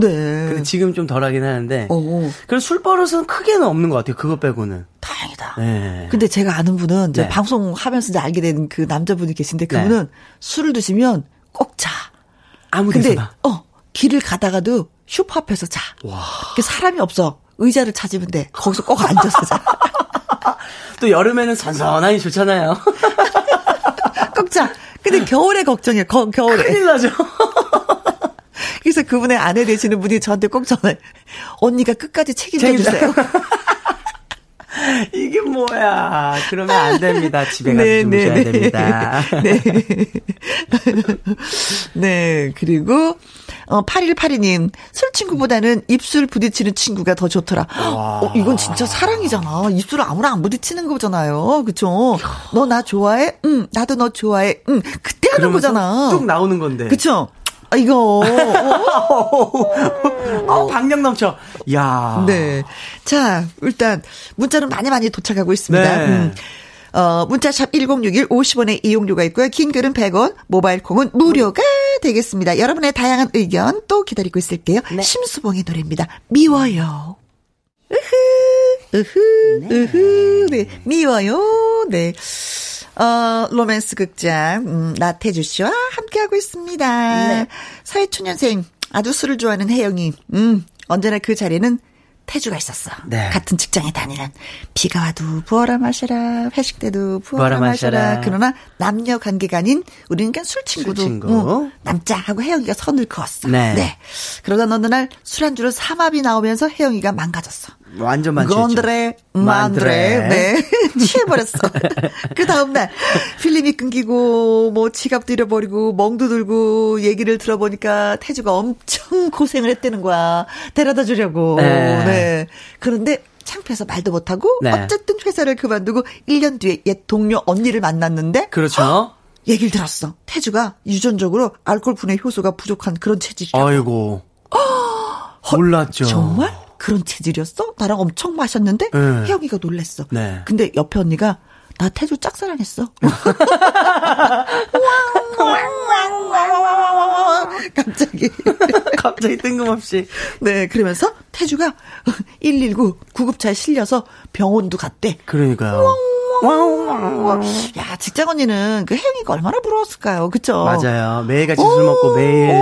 근데 지금 좀 덜하긴 하는데. 어, 그래서 술 버릇은 크게는 없는 것 같아요. 그거 빼고는. 다행이다. 네. 근데 제가 아는 분은 네. 방송하면서 이제 알게 된 그 남자분이 계신데 그분은 술을 드시면 꼭 자. 아무 데서나. 어 길을 가다가도 슈퍼 앞에서 자. 그 사람이 없어. 의자를 찾으면 돼. 거기서 꼭 앉아서 자. 또 여름에는 선선하니 좋잖아요. 꼭 자. 근데 겨울에 걱정해. 거, 겨울에. 큰일 나죠. 그래서 그분의 아내 되시는 분이 저한테 꼭 전화해. 언니가 끝까지 책임져. 주세요. 이게 뭐야. 그러면 안 됩니다. 집에 가서 주무셔야 됩니다. 네. 네. 그리고, 어, 8182님, 술 친구보다는 입술 부딪히는 친구가 더 좋더라. 어, 이건 진짜 사랑이잖아. 입술을 아무나 안 부딪히는 거잖아요. 그쵸? 너 나 좋아해? 응, 나도 너 좋아해. 응, 그때 하는 거잖아. 뚝 나오는 건데. 그쵸? 아, 이거. 어, 박력 넘쳐. 야. 네. 자, 일단 문자는 많이 많이 도착하고 있습니다. 네. 음. 어, 문자샵 1061 50원의 이용료가 있고요. 긴 글은 100원, 모바일 콩은 무료가 되겠습니다. 여러분의 다양한 의견 또 기다리고 있을게요. 심수봉의 노래입니다. 미워요. 으흐, 으흐, 으흐, 네. 미워요. 네. 어, 로맨스 극장, 음, 나태주 씨와 함께하고 있습니다. 사회초년생, 아주 술을 좋아하는 혜영이, 음, 언제나 그 자리에는 태주가 있었어. 네. 같은 직장에 다니는. 비가 와도 부어라 마셔라, 회식 때도 부어라, 부어라 마셔라. 마셔라. 그러나 남녀 관계가 아닌 우리는 그냥 술 친구도. 술 친구. 응, 남자하고 혜영이가 선을 그었어. 네. 그러다 어느 날 술안주로 삼합이 나오면서 혜영이가 망가졌어. 완전 만취했죠. 건드레, 만드레, 네. 취해버렸어. 그 다음날, 필름이 끊기고, 뭐, 지갑도 잃어버리고, 멍도 들고, 얘기를 들어보니까 태주가 엄청 고생을 했다는 거야. 데려다 주려고. 네. 네. 그런데, 창피해서 말도 못하고, 네. 어쨌든 회사를 그만두고, 1년 뒤에 옛 동료 언니를 만났는데, 그렇죠. 얘기를 들었어. 태주가 유전적으로 알코올 분해 효소가 부족한 그런 체질이야. 아이고. 몰랐죠. 정말? 그런 체질이었어? 나랑 엄청 마셨는데 네. 혜영이가 놀랬어. 네. 근데 옆에 언니가 나 태주 짝사랑했어. 갑자기. 갑자기 뜬금없이. 네, 그러면서 태주가 119 구급차에 실려서 병원도 갔대. 그러니까요. 야, 직장 언니는 그 혜영이가 얼마나 부러웠을까요? 그쵸? 맞아요. 매일같이 술 먹고 매일.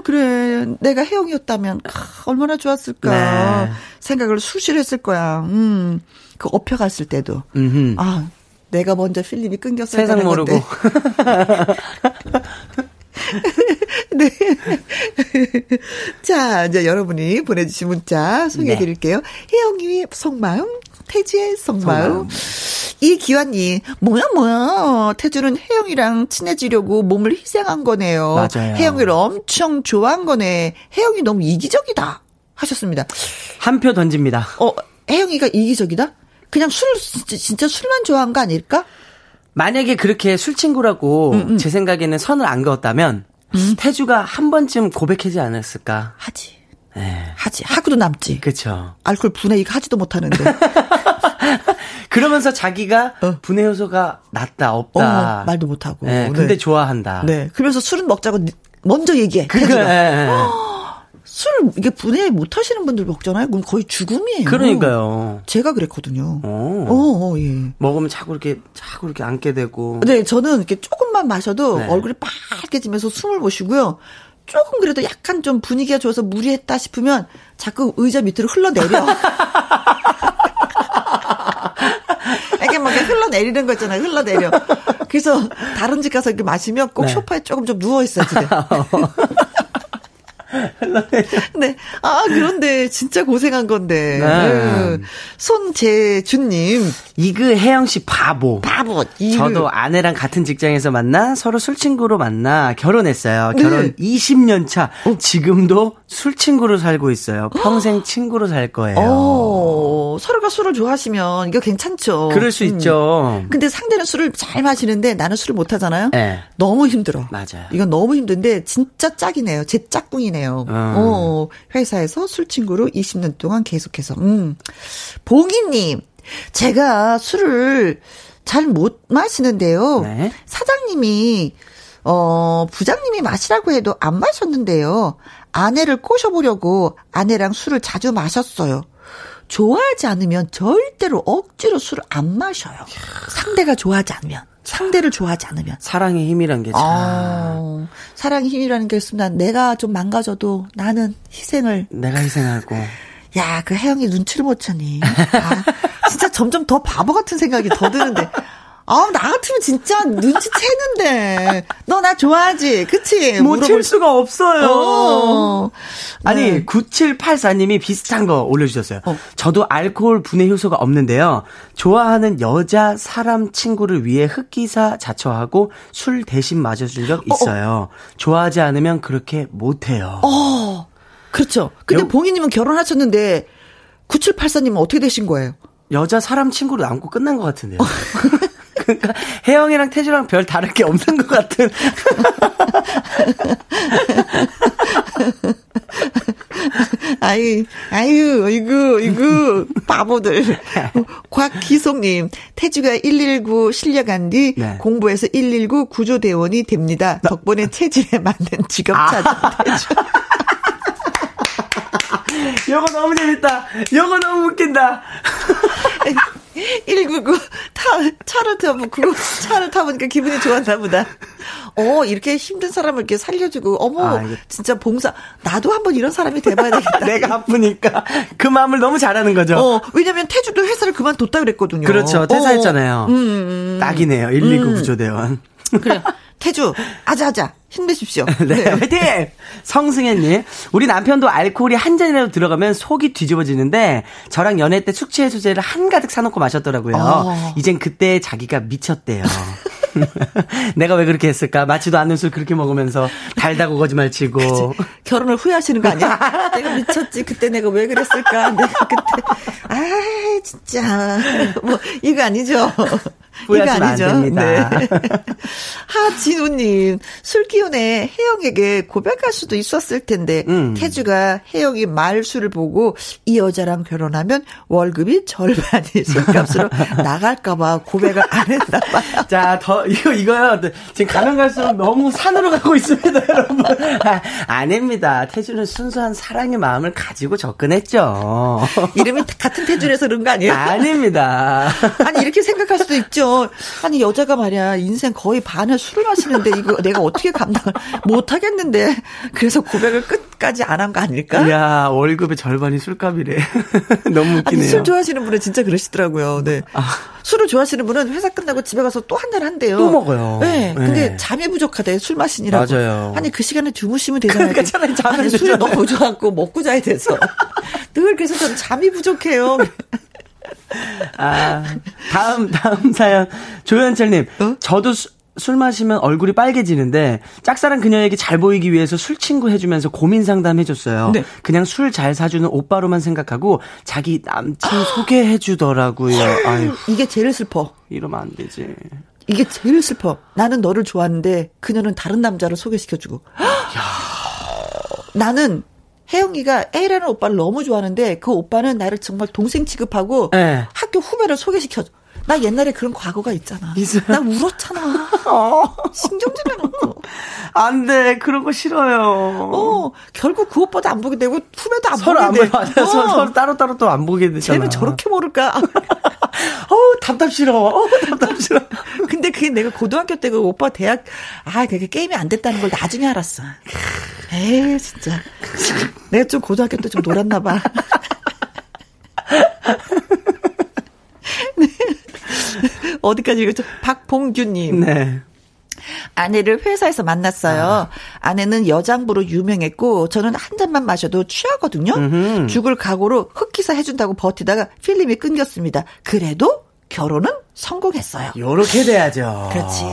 오, 그래. 내가 혜영이었다면, 아, 얼마나 좋았을까. 네. 생각을 수시로 했을 거야. 음, 그 업혀갔을 때도. 음흠. 아, 내가 먼저 필름이 끊겼어야 세상 되는 모르고. 네. 자, 이제 여러분이 보내주신 문자 소개해 드릴게요. 혜영이의 속마음, 태주의 속마음. 이기환님, 뭐야, 뭐야. 태주는 혜영이랑 친해지려고 몸을 희생한 거네요. 맞아요. 혜영이를 엄청 좋아한 거네. 혜영이 너무 이기적이다. 하셨습니다. 한 표 던집니다. 어, 혜영이가 이기적이다? 그냥 술, 진짜, 술만 좋아한 거 아닐까? 만약에 그렇게 술 친구라고 음, 제 생각에는 선을 안 그었다면 태주가 한 번쯤 고백하지 않았을까. 하지. 네. 하지. 하고도 남지. 그쵸. 알코올 분해 이거 하지도 못하는데. 그러면서 자기가 어. 분해 요소가 낮다, 없다. 어, 말도 못하고. 네, 네. 근데 좋아한다. 네. 그러면서 술은 먹자고 니- 먼저 얘기해. 예, 예. 술 이게 분해 못 하시는 분들 먹잖아요. 그럼 거의 죽음이에요. 그러니까요. 제가 그랬거든요. 어. 어, 어, 예. 먹으면 자꾸 이렇게, 자꾸 이렇게 앉게 되고. 네, 저는 이렇게 조금만 마셔도 네. 얼굴이 빨개지면서 숨을 못 쉬고요. 조금 그래도 약간 좀 분위기가 좋아서 무리했다 싶으면 자꾸 의자 밑으로 흘러내려. 이게 막 흘러내리는 거 있잖아요. 흘러내려. 그래서 다른 집 가서 이렇게 마시면 꼭 네. 소파에 조금 좀 누워있어야 돼. 네. 아, 그런데 진짜 고생한 건데. 네. 네. 손재준님. 이그 혜영 씨 바보. 바보. 이글. 저도 아내랑 같은 직장에서 만나 서로 술 친구로 만나 결혼했어요. 네. 결혼 20년 차. 지금도 술 친구로 살고 있어요. 평생 친구로 살 거예요. 어, 서로가 술을 좋아하시면 이거 괜찮죠. 그럴 수 음. 있죠. 근데 상대는 술을 잘 마시는데 나는 술을 못 하잖아요. 네. 너무 힘들어. 맞아요. 이건 너무 힘든데 진짜 짝이네요. 제 짝꿍이네요. 어, 회사에서 술 친구로 20년 동안 계속해서. 음. 봉희님, 제가 술을 잘 못 마시는데요. 네. 사장님이 어, 부장님이 마시라고 해도 안 마셨는데요. 아내를 꼬셔보려고 아내랑 술을 자주 마셨어요. 좋아하지 않으면 절대로 억지로 술을 안 마셔요. 상대가 좋아하지 않으면. 상대를 좋아하지 않으면. 사랑의 힘이란 게 참. 아, 사랑의 힘이라는 게 있으면 내가 좀 망가져도 나는 희생을. 내가 희생하고. 야, 그 혜영이 눈치를 못 채니. 아, 진짜 점점 더 바보 같은 생각이 더 드는데. 아, 나 같으면 진짜 눈치 채는데. 너 나 좋아하지? 그치? 못칠 수가 없어요. 어. 아니, 네. 9784님이 비슷한 거 올려주셨어요. 어. 저도 알코올 분해 효소가 없는데요. 좋아하는 여자 사람 친구를 위해 흑기사 자처하고 술 대신 마셔준 적 있어요. 좋아하지 않으면 그렇게 못해요. 어. 그렇죠. 근데 여- 봉희님은 결혼하셨는데, 9784님은 어떻게 되신 거예요? 여자 사람 친구로 남고 끝난 것 같은데요. 그러니까 혜영이랑 태주랑 별 다를 게 없는 것 같은. 아이, 아유, 이구, 이구, 바보들. 곽기송님, 태주가 119 실려간 뒤 네. 공부해서 119 구조대원이 됩니다. 덕분에 체질에 맞는 직업 아. 찾은 태주. 요거 너무 재밌다. 요거 너무 웃긴다. 199 타, 차를 타고 그 차를 타보니까 기분이 좋았나 보다. 어, 이렇게 힘든 사람을 이렇게 살려주고, 어머, 아, 진짜 봉사. 나도 한번 이런 사람이 돼봐야 되겠다. 내가 아프니까 그 마음을 너무 잘하는 거죠. 어, 왜냐면 태주도 회사를 그만뒀다 그랬거든요. 그렇죠. 퇴사했잖아요. 어, 음, 음, 딱이네요. 119 구조대원. 그래. 태주, 아자아자, 힘내십시오. 네, 화이팅! 성승혜님, 우리 남편도 알코올이 한 잔이라도 들어가면 속이 뒤집어지는데, 저랑 연애 때 숙취 해소제를 한가득 사놓고 마셨더라고요. 어. 이젠 그때 자기가 미쳤대요. 내가 왜 그렇게 했을까? 맞지도 않는 술 그렇게 먹으면서 달다고 거짓말 치고. 결혼을 후회하시는 거 아니야? 내가 미쳤지. 그때 내가 왜 그랬을까? 내가 그때. 아, 진짜. 뭐, 이거 아니죠? 안 됩니다. 네. 하진우님, 술 기운에 혜영에게 고백할 수도 있었을 텐데, 음. 태주가 혜영이 말수를 보고 이 여자랑 결혼하면 월급이 절반이 술값으로 나갈까봐 고백을 안 했나 봐요. 자, 더, 이거, 이거요. 지금 가면 갈수록 너무 산으로 가고 있습니다, 여러분. 아, 아닙니다. 태주는 순수한 사랑의 마음을 가지고 접근했죠. 이름이 같은 태주에서 그런 거 아니에요? 아닙니다. 아니 이렇게 생각할 수도 있죠. 아니 여자가 말이야 인생 거의 반을 술을 마시는데 이거 내가 어떻게 감당을 못 하겠는데 그래서 고백을 끝까지 안 한 거 아닐까? 야 월급의 절반이 술값이래. 너무 웃기네요. 아니 술 좋아하시는 분은 진짜 그러시더라고요. 네. 술을 좋아하시는 분은 회사 끝나고 집에 가서 또 한 잔 한대요. 또 먹어요. 네. 근데 네. 잠이 부족하대 술 마시니라고. 맞아요. 아니 그 시간에 주무시면 되잖아요. 그러니까 차라리 아니, 술이. 너무 좋아갖고 먹고 자야 돼서. 늘 그래서 저는 잠이 부족해요. 아, 다음, 다음 사연. 조현철님. 어? 저도 수- 술 마시면 얼굴이 빨개지는데 짝사랑 그녀에게 잘 보이기 위해서 술 친구 해주면서 고민 상담해줬어요. 네. 그냥 술 잘 사주는 오빠로만 생각하고 자기 남친 소개해주더라고요. 아유, 이게 제일 슬퍼. 이러면 안 되지. 이게 제일 슬퍼. 나는 너를 좋아하는데 그녀는 다른 남자를 소개시켜주고. 나는 혜영이가 A라는 오빠를 너무 좋아하는데 그 오빠는 나를 정말 동생 취급하고 네. 학교 후배를 소개시켜줘. 나 옛날에 그런 과거가 있잖아. 있어요? 나 울었잖아. 어, 신경질을 놓고. 안 돼. 그런 거 싫어요. 어, 결국 그 오빠도 안 보게 되고 후배도 안 서로 안 보게 돼. 보여. 맞아요. 서로, 서로 따로따로 또 안 보게 되잖아. 쟤는 저렇게 모를까? 어우, 답답스러워. 어우, 답답스러워. 근데 그게 내가 고등학교 때 그 오빠 대학, 아, 그게 게임이 안 됐다는 걸 나중에 알았어. 에이, 진짜. 내가 좀 고등학교 때 좀 놀았나 봐. 네. 어디까지 읽었죠? 박봉규님. 네. 아내를 회사에서 만났어요. 아. 내는 여장부로 유명했고 저는 한 잔만 마셔도 취하거든요. 죽을 각오로 흑기사 해준다고 버티다가 필름이 끊겼습니다. 그래도 결혼은 성공했어요. 요렇게 돼야죠. 그렇지.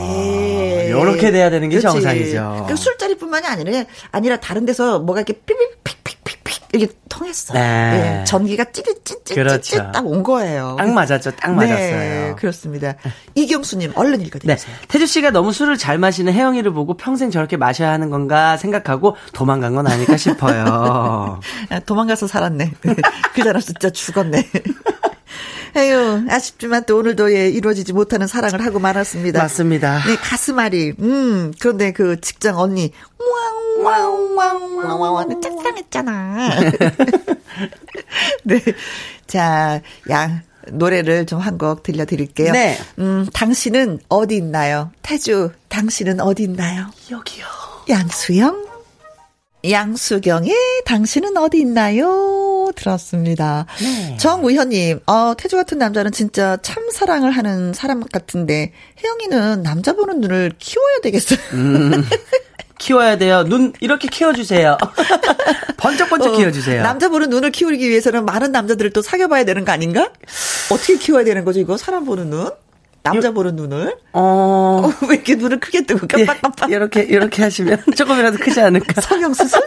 요렇게 돼야 되는 게 그렇지. 정상이죠. 그 술자리뿐만이 아니라 아니라 다른 데서 뭐가 이렇게 삐삐픽픽픽픽 이게 통했어. 네. 네, 전기가 찌릿찌릿찌릿 그렇죠. 딱온 거예요. 딱 맞았죠. 딱 네, 맞았어요. 그렇습니다. 이경수님 얼른 네. 읽어드리세요. 태주 씨가 너무 술을 잘 마시는 혜영이를 보고 평생 저렇게 마셔야 하는 건가 생각하고 도망간 건 아닐까 싶어요. 아, 도망가서 살았네. 그 사람 진짜 죽었네. 에휴, 아쉽지만 또 오늘도 예, 이루어지지 못하는 사랑을 하고 말았습니다. 맞습니다. 네, 가슴앓이. 음, 그런데 그 직장 언니, 왕왕왕왕왕왕 짝사랑했잖아. 네. 자, 양, 노래를 좀 한 곡 들려드릴게요. 네. 음, 당신은 어디 있나요? 태주, 당신은 어디 있나요? 여기요. 양수영? 양수경의 당신은 어디 있나요? 들었습니다. 네. 정우현님, 어, 태주 같은 남자는 진짜 참 사랑을 하는 사람 같은데, 혜영이는 남자 보는 눈을 키워야 되겠어요. 음. 키워야 돼요. 눈 이렇게 키워주세요. 번쩍번쩍 어, 키워주세요. 남자 보는 눈을 키우기 위해서는 많은 남자들을 또 사귀어봐야 되는 거 아닌가? 어떻게 키워야 되는 거죠, 이거? 사람 보는 눈? 남자 보는 눈을? 어. 어, 왜 이렇게 눈을 크게 뜨고 깜빡깜빡. 이렇게 이렇게 하시면 조금이라도 크지 않을까. 성형수술?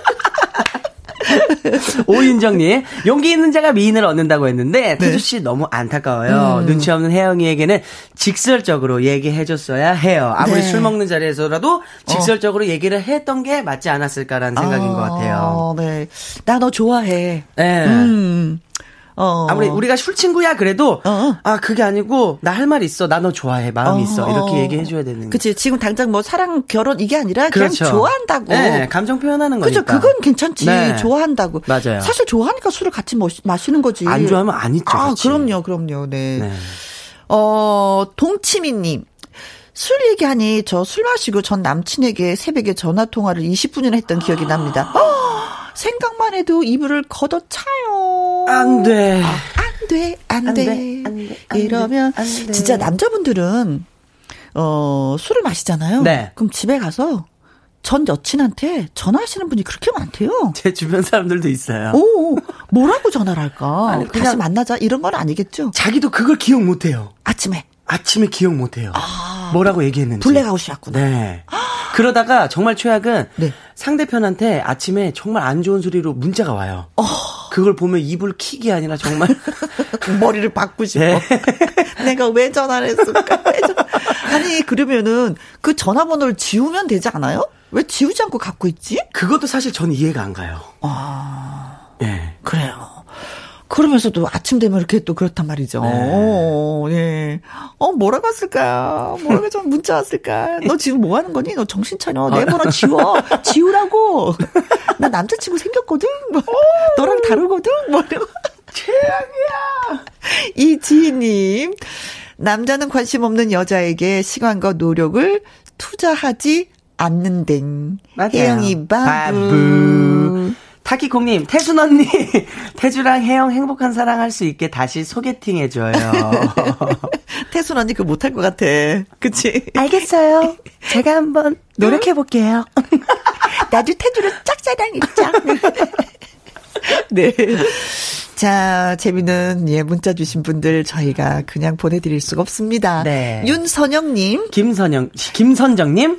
오윤정님, 용기 있는 자가 미인을 얻는다고 네. 했는데, 태주씨 너무 안타까워요. 음. 눈치 없는 혜영이에게는 직설적으로 얘기해줬어야 해요. 아무리 네. 술 먹는 자리에서라도 직설적으로 얘기를 했던 게 맞지 않았을까라는 생각인 것 같아요. 어, 네. 나 너 좋아해. 네. 음. 어. 아무리 우리가 술 친구야 그래도 어. 아 그게 아니고 나 할 말 있어 나 너 좋아해 마음 있어 이렇게 얘기해 줘야 되는 거죠. 그치. 지금 당장 뭐 사랑, 결혼 이게 아니라 그냥 그렇죠. 좋아한다고. 네, 감정 표현하는 그죠. 거니까. 그건 괜찮지. 네. 좋아한다고. 맞아요. 사실 좋아하니까 술을 같이 마시, 마시는 거지. 안 좋아하면 안 있죠. 아, 같이. 그럼요, 그럼요. 네. 네. 어, 동치미님. 술 얘기하니 저 술 마시고 전 남친에게 새벽에 전화 통화를 20분이나 했던 기억이 납니다. 어, 생각만 해도 이불을 걷어차요. 안 돼. 안 돼, 안, 안 돼. 돼, 안 돼, 안 이러면 돼, 안 돼. 진짜 남자분들은 어 술을 마시잖아요. 네. 그럼 집에 가서 전 여친한테 전화하시는 분이 그렇게 많대요. 제 주변 사람들도 있어요. 오, 뭐라고 전화를 할까? 아니, 다시 만나자 이런 건 아니겠죠? 자기도 그걸 기억 못 해요. 아침에 아침에 기억 못 해요. 뭐라고 얘기했는지. 블랙아웃이었구나. 네. 그러다가 정말 최악은 네. 상대편한테 아침에 정말 안 좋은 소리로 문자가 와요. 그걸 보면 입을 킥이 아니라 정말 머리를 받고 싶어. 네. 내가 왜 전화를 했을까? 왜 전- 아니 그러면은 그 전화번호를 지우면 되지 않아요? 왜 지우지 않고 갖고 있지? 그것도 사실 전 이해가 안 가요. 아 예. 그래요. 그러면서도 아침 되면 이렇게 또 그렇단 말이죠. 어, 예. 어, 뭐라고 왔을까? 뭐라고 좀 문자 왔을까? 너 지금 뭐 하는 거니? 너 정신 차려. 내 번호 지워. 지우라고. 나 남자친구 생겼거든? 뭐, 너랑 다르거든? 뭐. 최악이야. 이 지희님. 남자는 관심 없는 여자에게 시간과 노력을 투자하지 않는댕. 맞아요. 혜영이 바보. 바보. 타키콩님, 태순 언니, 태주랑 혜영 행복한 사랑할 수 있게 다시 소개팅 해줘요. 태순 언니 그거 못할 것 같아. 그치? 알겠어요. 제가 한번 노력해볼게요. 나도 태주를 짝사랑이 짝. 네. 자, 재미는, 예, 문자 주신 분들 저희가 그냥 보내드릴 수가 없습니다. 네. 윤선영님, 김선영, 김선정님,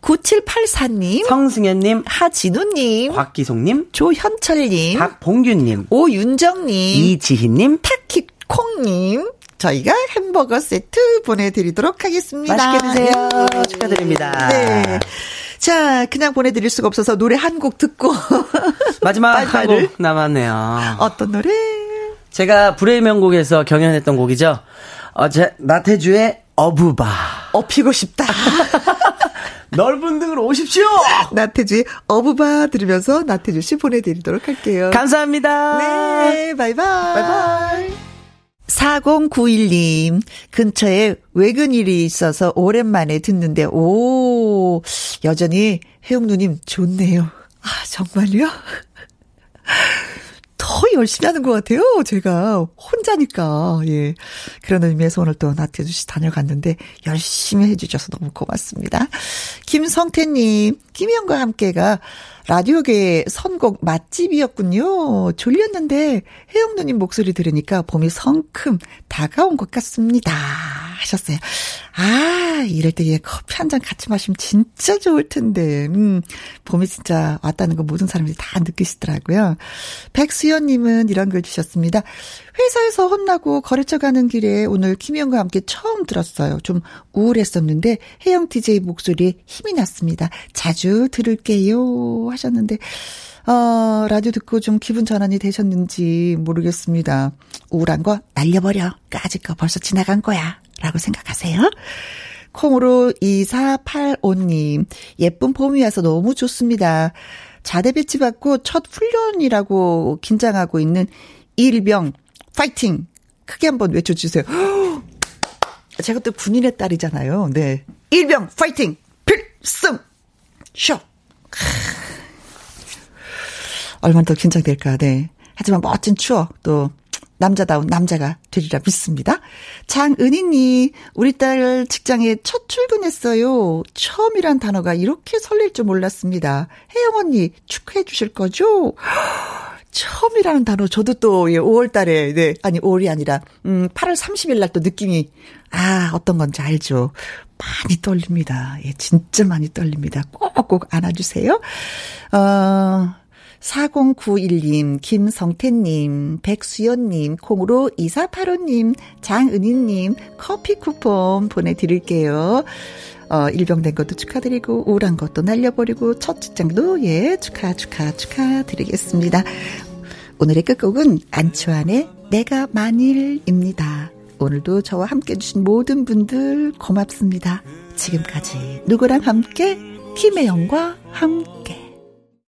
9784님, 성승현님, 하진우님, 곽기송님, 조현철님, 박봉규님, 오윤정님, 이지희님, 타키콩님, 저희가 햄버거 세트 보내드리도록 하겠습니다. 맛있게 드세요. 예. 축하드립니다. 네. 자, 그냥 보내드릴 수가 없어서 노래 한 곡 듣고. 마지막 빨리빨리. 한곡 남았네요. 어떤 노래? 제가 불의 명곡에서 경연했던 곡이죠. 어제 나태주의 어부바. 업히고 싶다. 넓은 등으로 오십시오. 나태주의 어부바 들으면서 나태주 씨 보내드리도록 할게요. 감사합니다. 네, 바이바이. 바이바이. 4091님, 근처에 외근 일이 있어서 오랜만에 듣는데, 오, 여전히 혜영 누님 좋네요. 아, 정말요? 더 열심히 하는 것 같아요. 제가 혼자니까 예 그런 의미에서 오늘 또 나태주 씨 다녀갔는데 열심히 해주셔서 너무 고맙습니다. 김성태님 김희영과 함께가 라디오계 선곡 맛집이었군요. 졸렸는데 혜영 누님 목소리 들으니까 봄이 성큼 다가온 것 같습니다. 하셨어요. 아, 이럴 때 예, 커피 한 잔 같이 마시면 진짜 좋을 텐데. 음, 봄이 진짜 왔다는 거 모든 사람들이 다 느끼시더라고요. 백수연님은 이런 글 주셨습니다. 회사에서 혼나고 거래처 가는 길에 오늘 김희영과 함께 처음 들었어요. 좀 우울했었는데 혜영 DJ 목소리에 힘이 났습니다. 자주 들을게요. 하셨는데, 어, 라디오 듣고 좀 기분 전환이 되셨는지 모르겠습니다. 우울한 거 날려버려. 까짓 거 벌써 지나간 거야. 라고 생각하세요. 콩으로 2485님, 예쁜 봄이 와서 너무 좋습니다. 자대 배치 받고 첫 훈련이라고 긴장하고 있는 일병, 파이팅! 크게 한번 외쳐주세요. 제가 또 군인의 딸이잖아요. 네. 일병, 파이팅! 필승! 쇼! 얼마나 더 긴장될까, 네. 하지만 멋진 추억, 또, 남자다운 남자가 되리라 믿습니다. 장은희님, 우리 딸 직장에 첫 출근했어요. 처음이란 단어가 이렇게 설렐 줄 몰랐습니다. 혜영 언니, 축하해 주실 거죠? 처음이라는 단어, 저도 또, 예, 5월 달에, 네, 아니, 5월이 아니라, 음, 8월 30일 날 또 느낌이, 아, 어떤 건지 알죠. 많이 떨립니다. 예, 진짜 많이 떨립니다. 꼭꼭 안아주세요. 어, 4091님, 김성태님, 백수연님, 콩으로 2485님, 장은희님, 커피 쿠폰 보내드릴게요. 어, 일병된 것도 축하드리고, 우울한 것도 날려버리고, 첫 직장도, 예, 축하, 축하, 축하드리겠습니다. 오늘의 끝곡은 안치환의 내가 만일입니다. 오늘도 저와 함께 해주신 모든 분들 고맙습니다. 지금까지 누구랑 함께? 김혜영과 함께.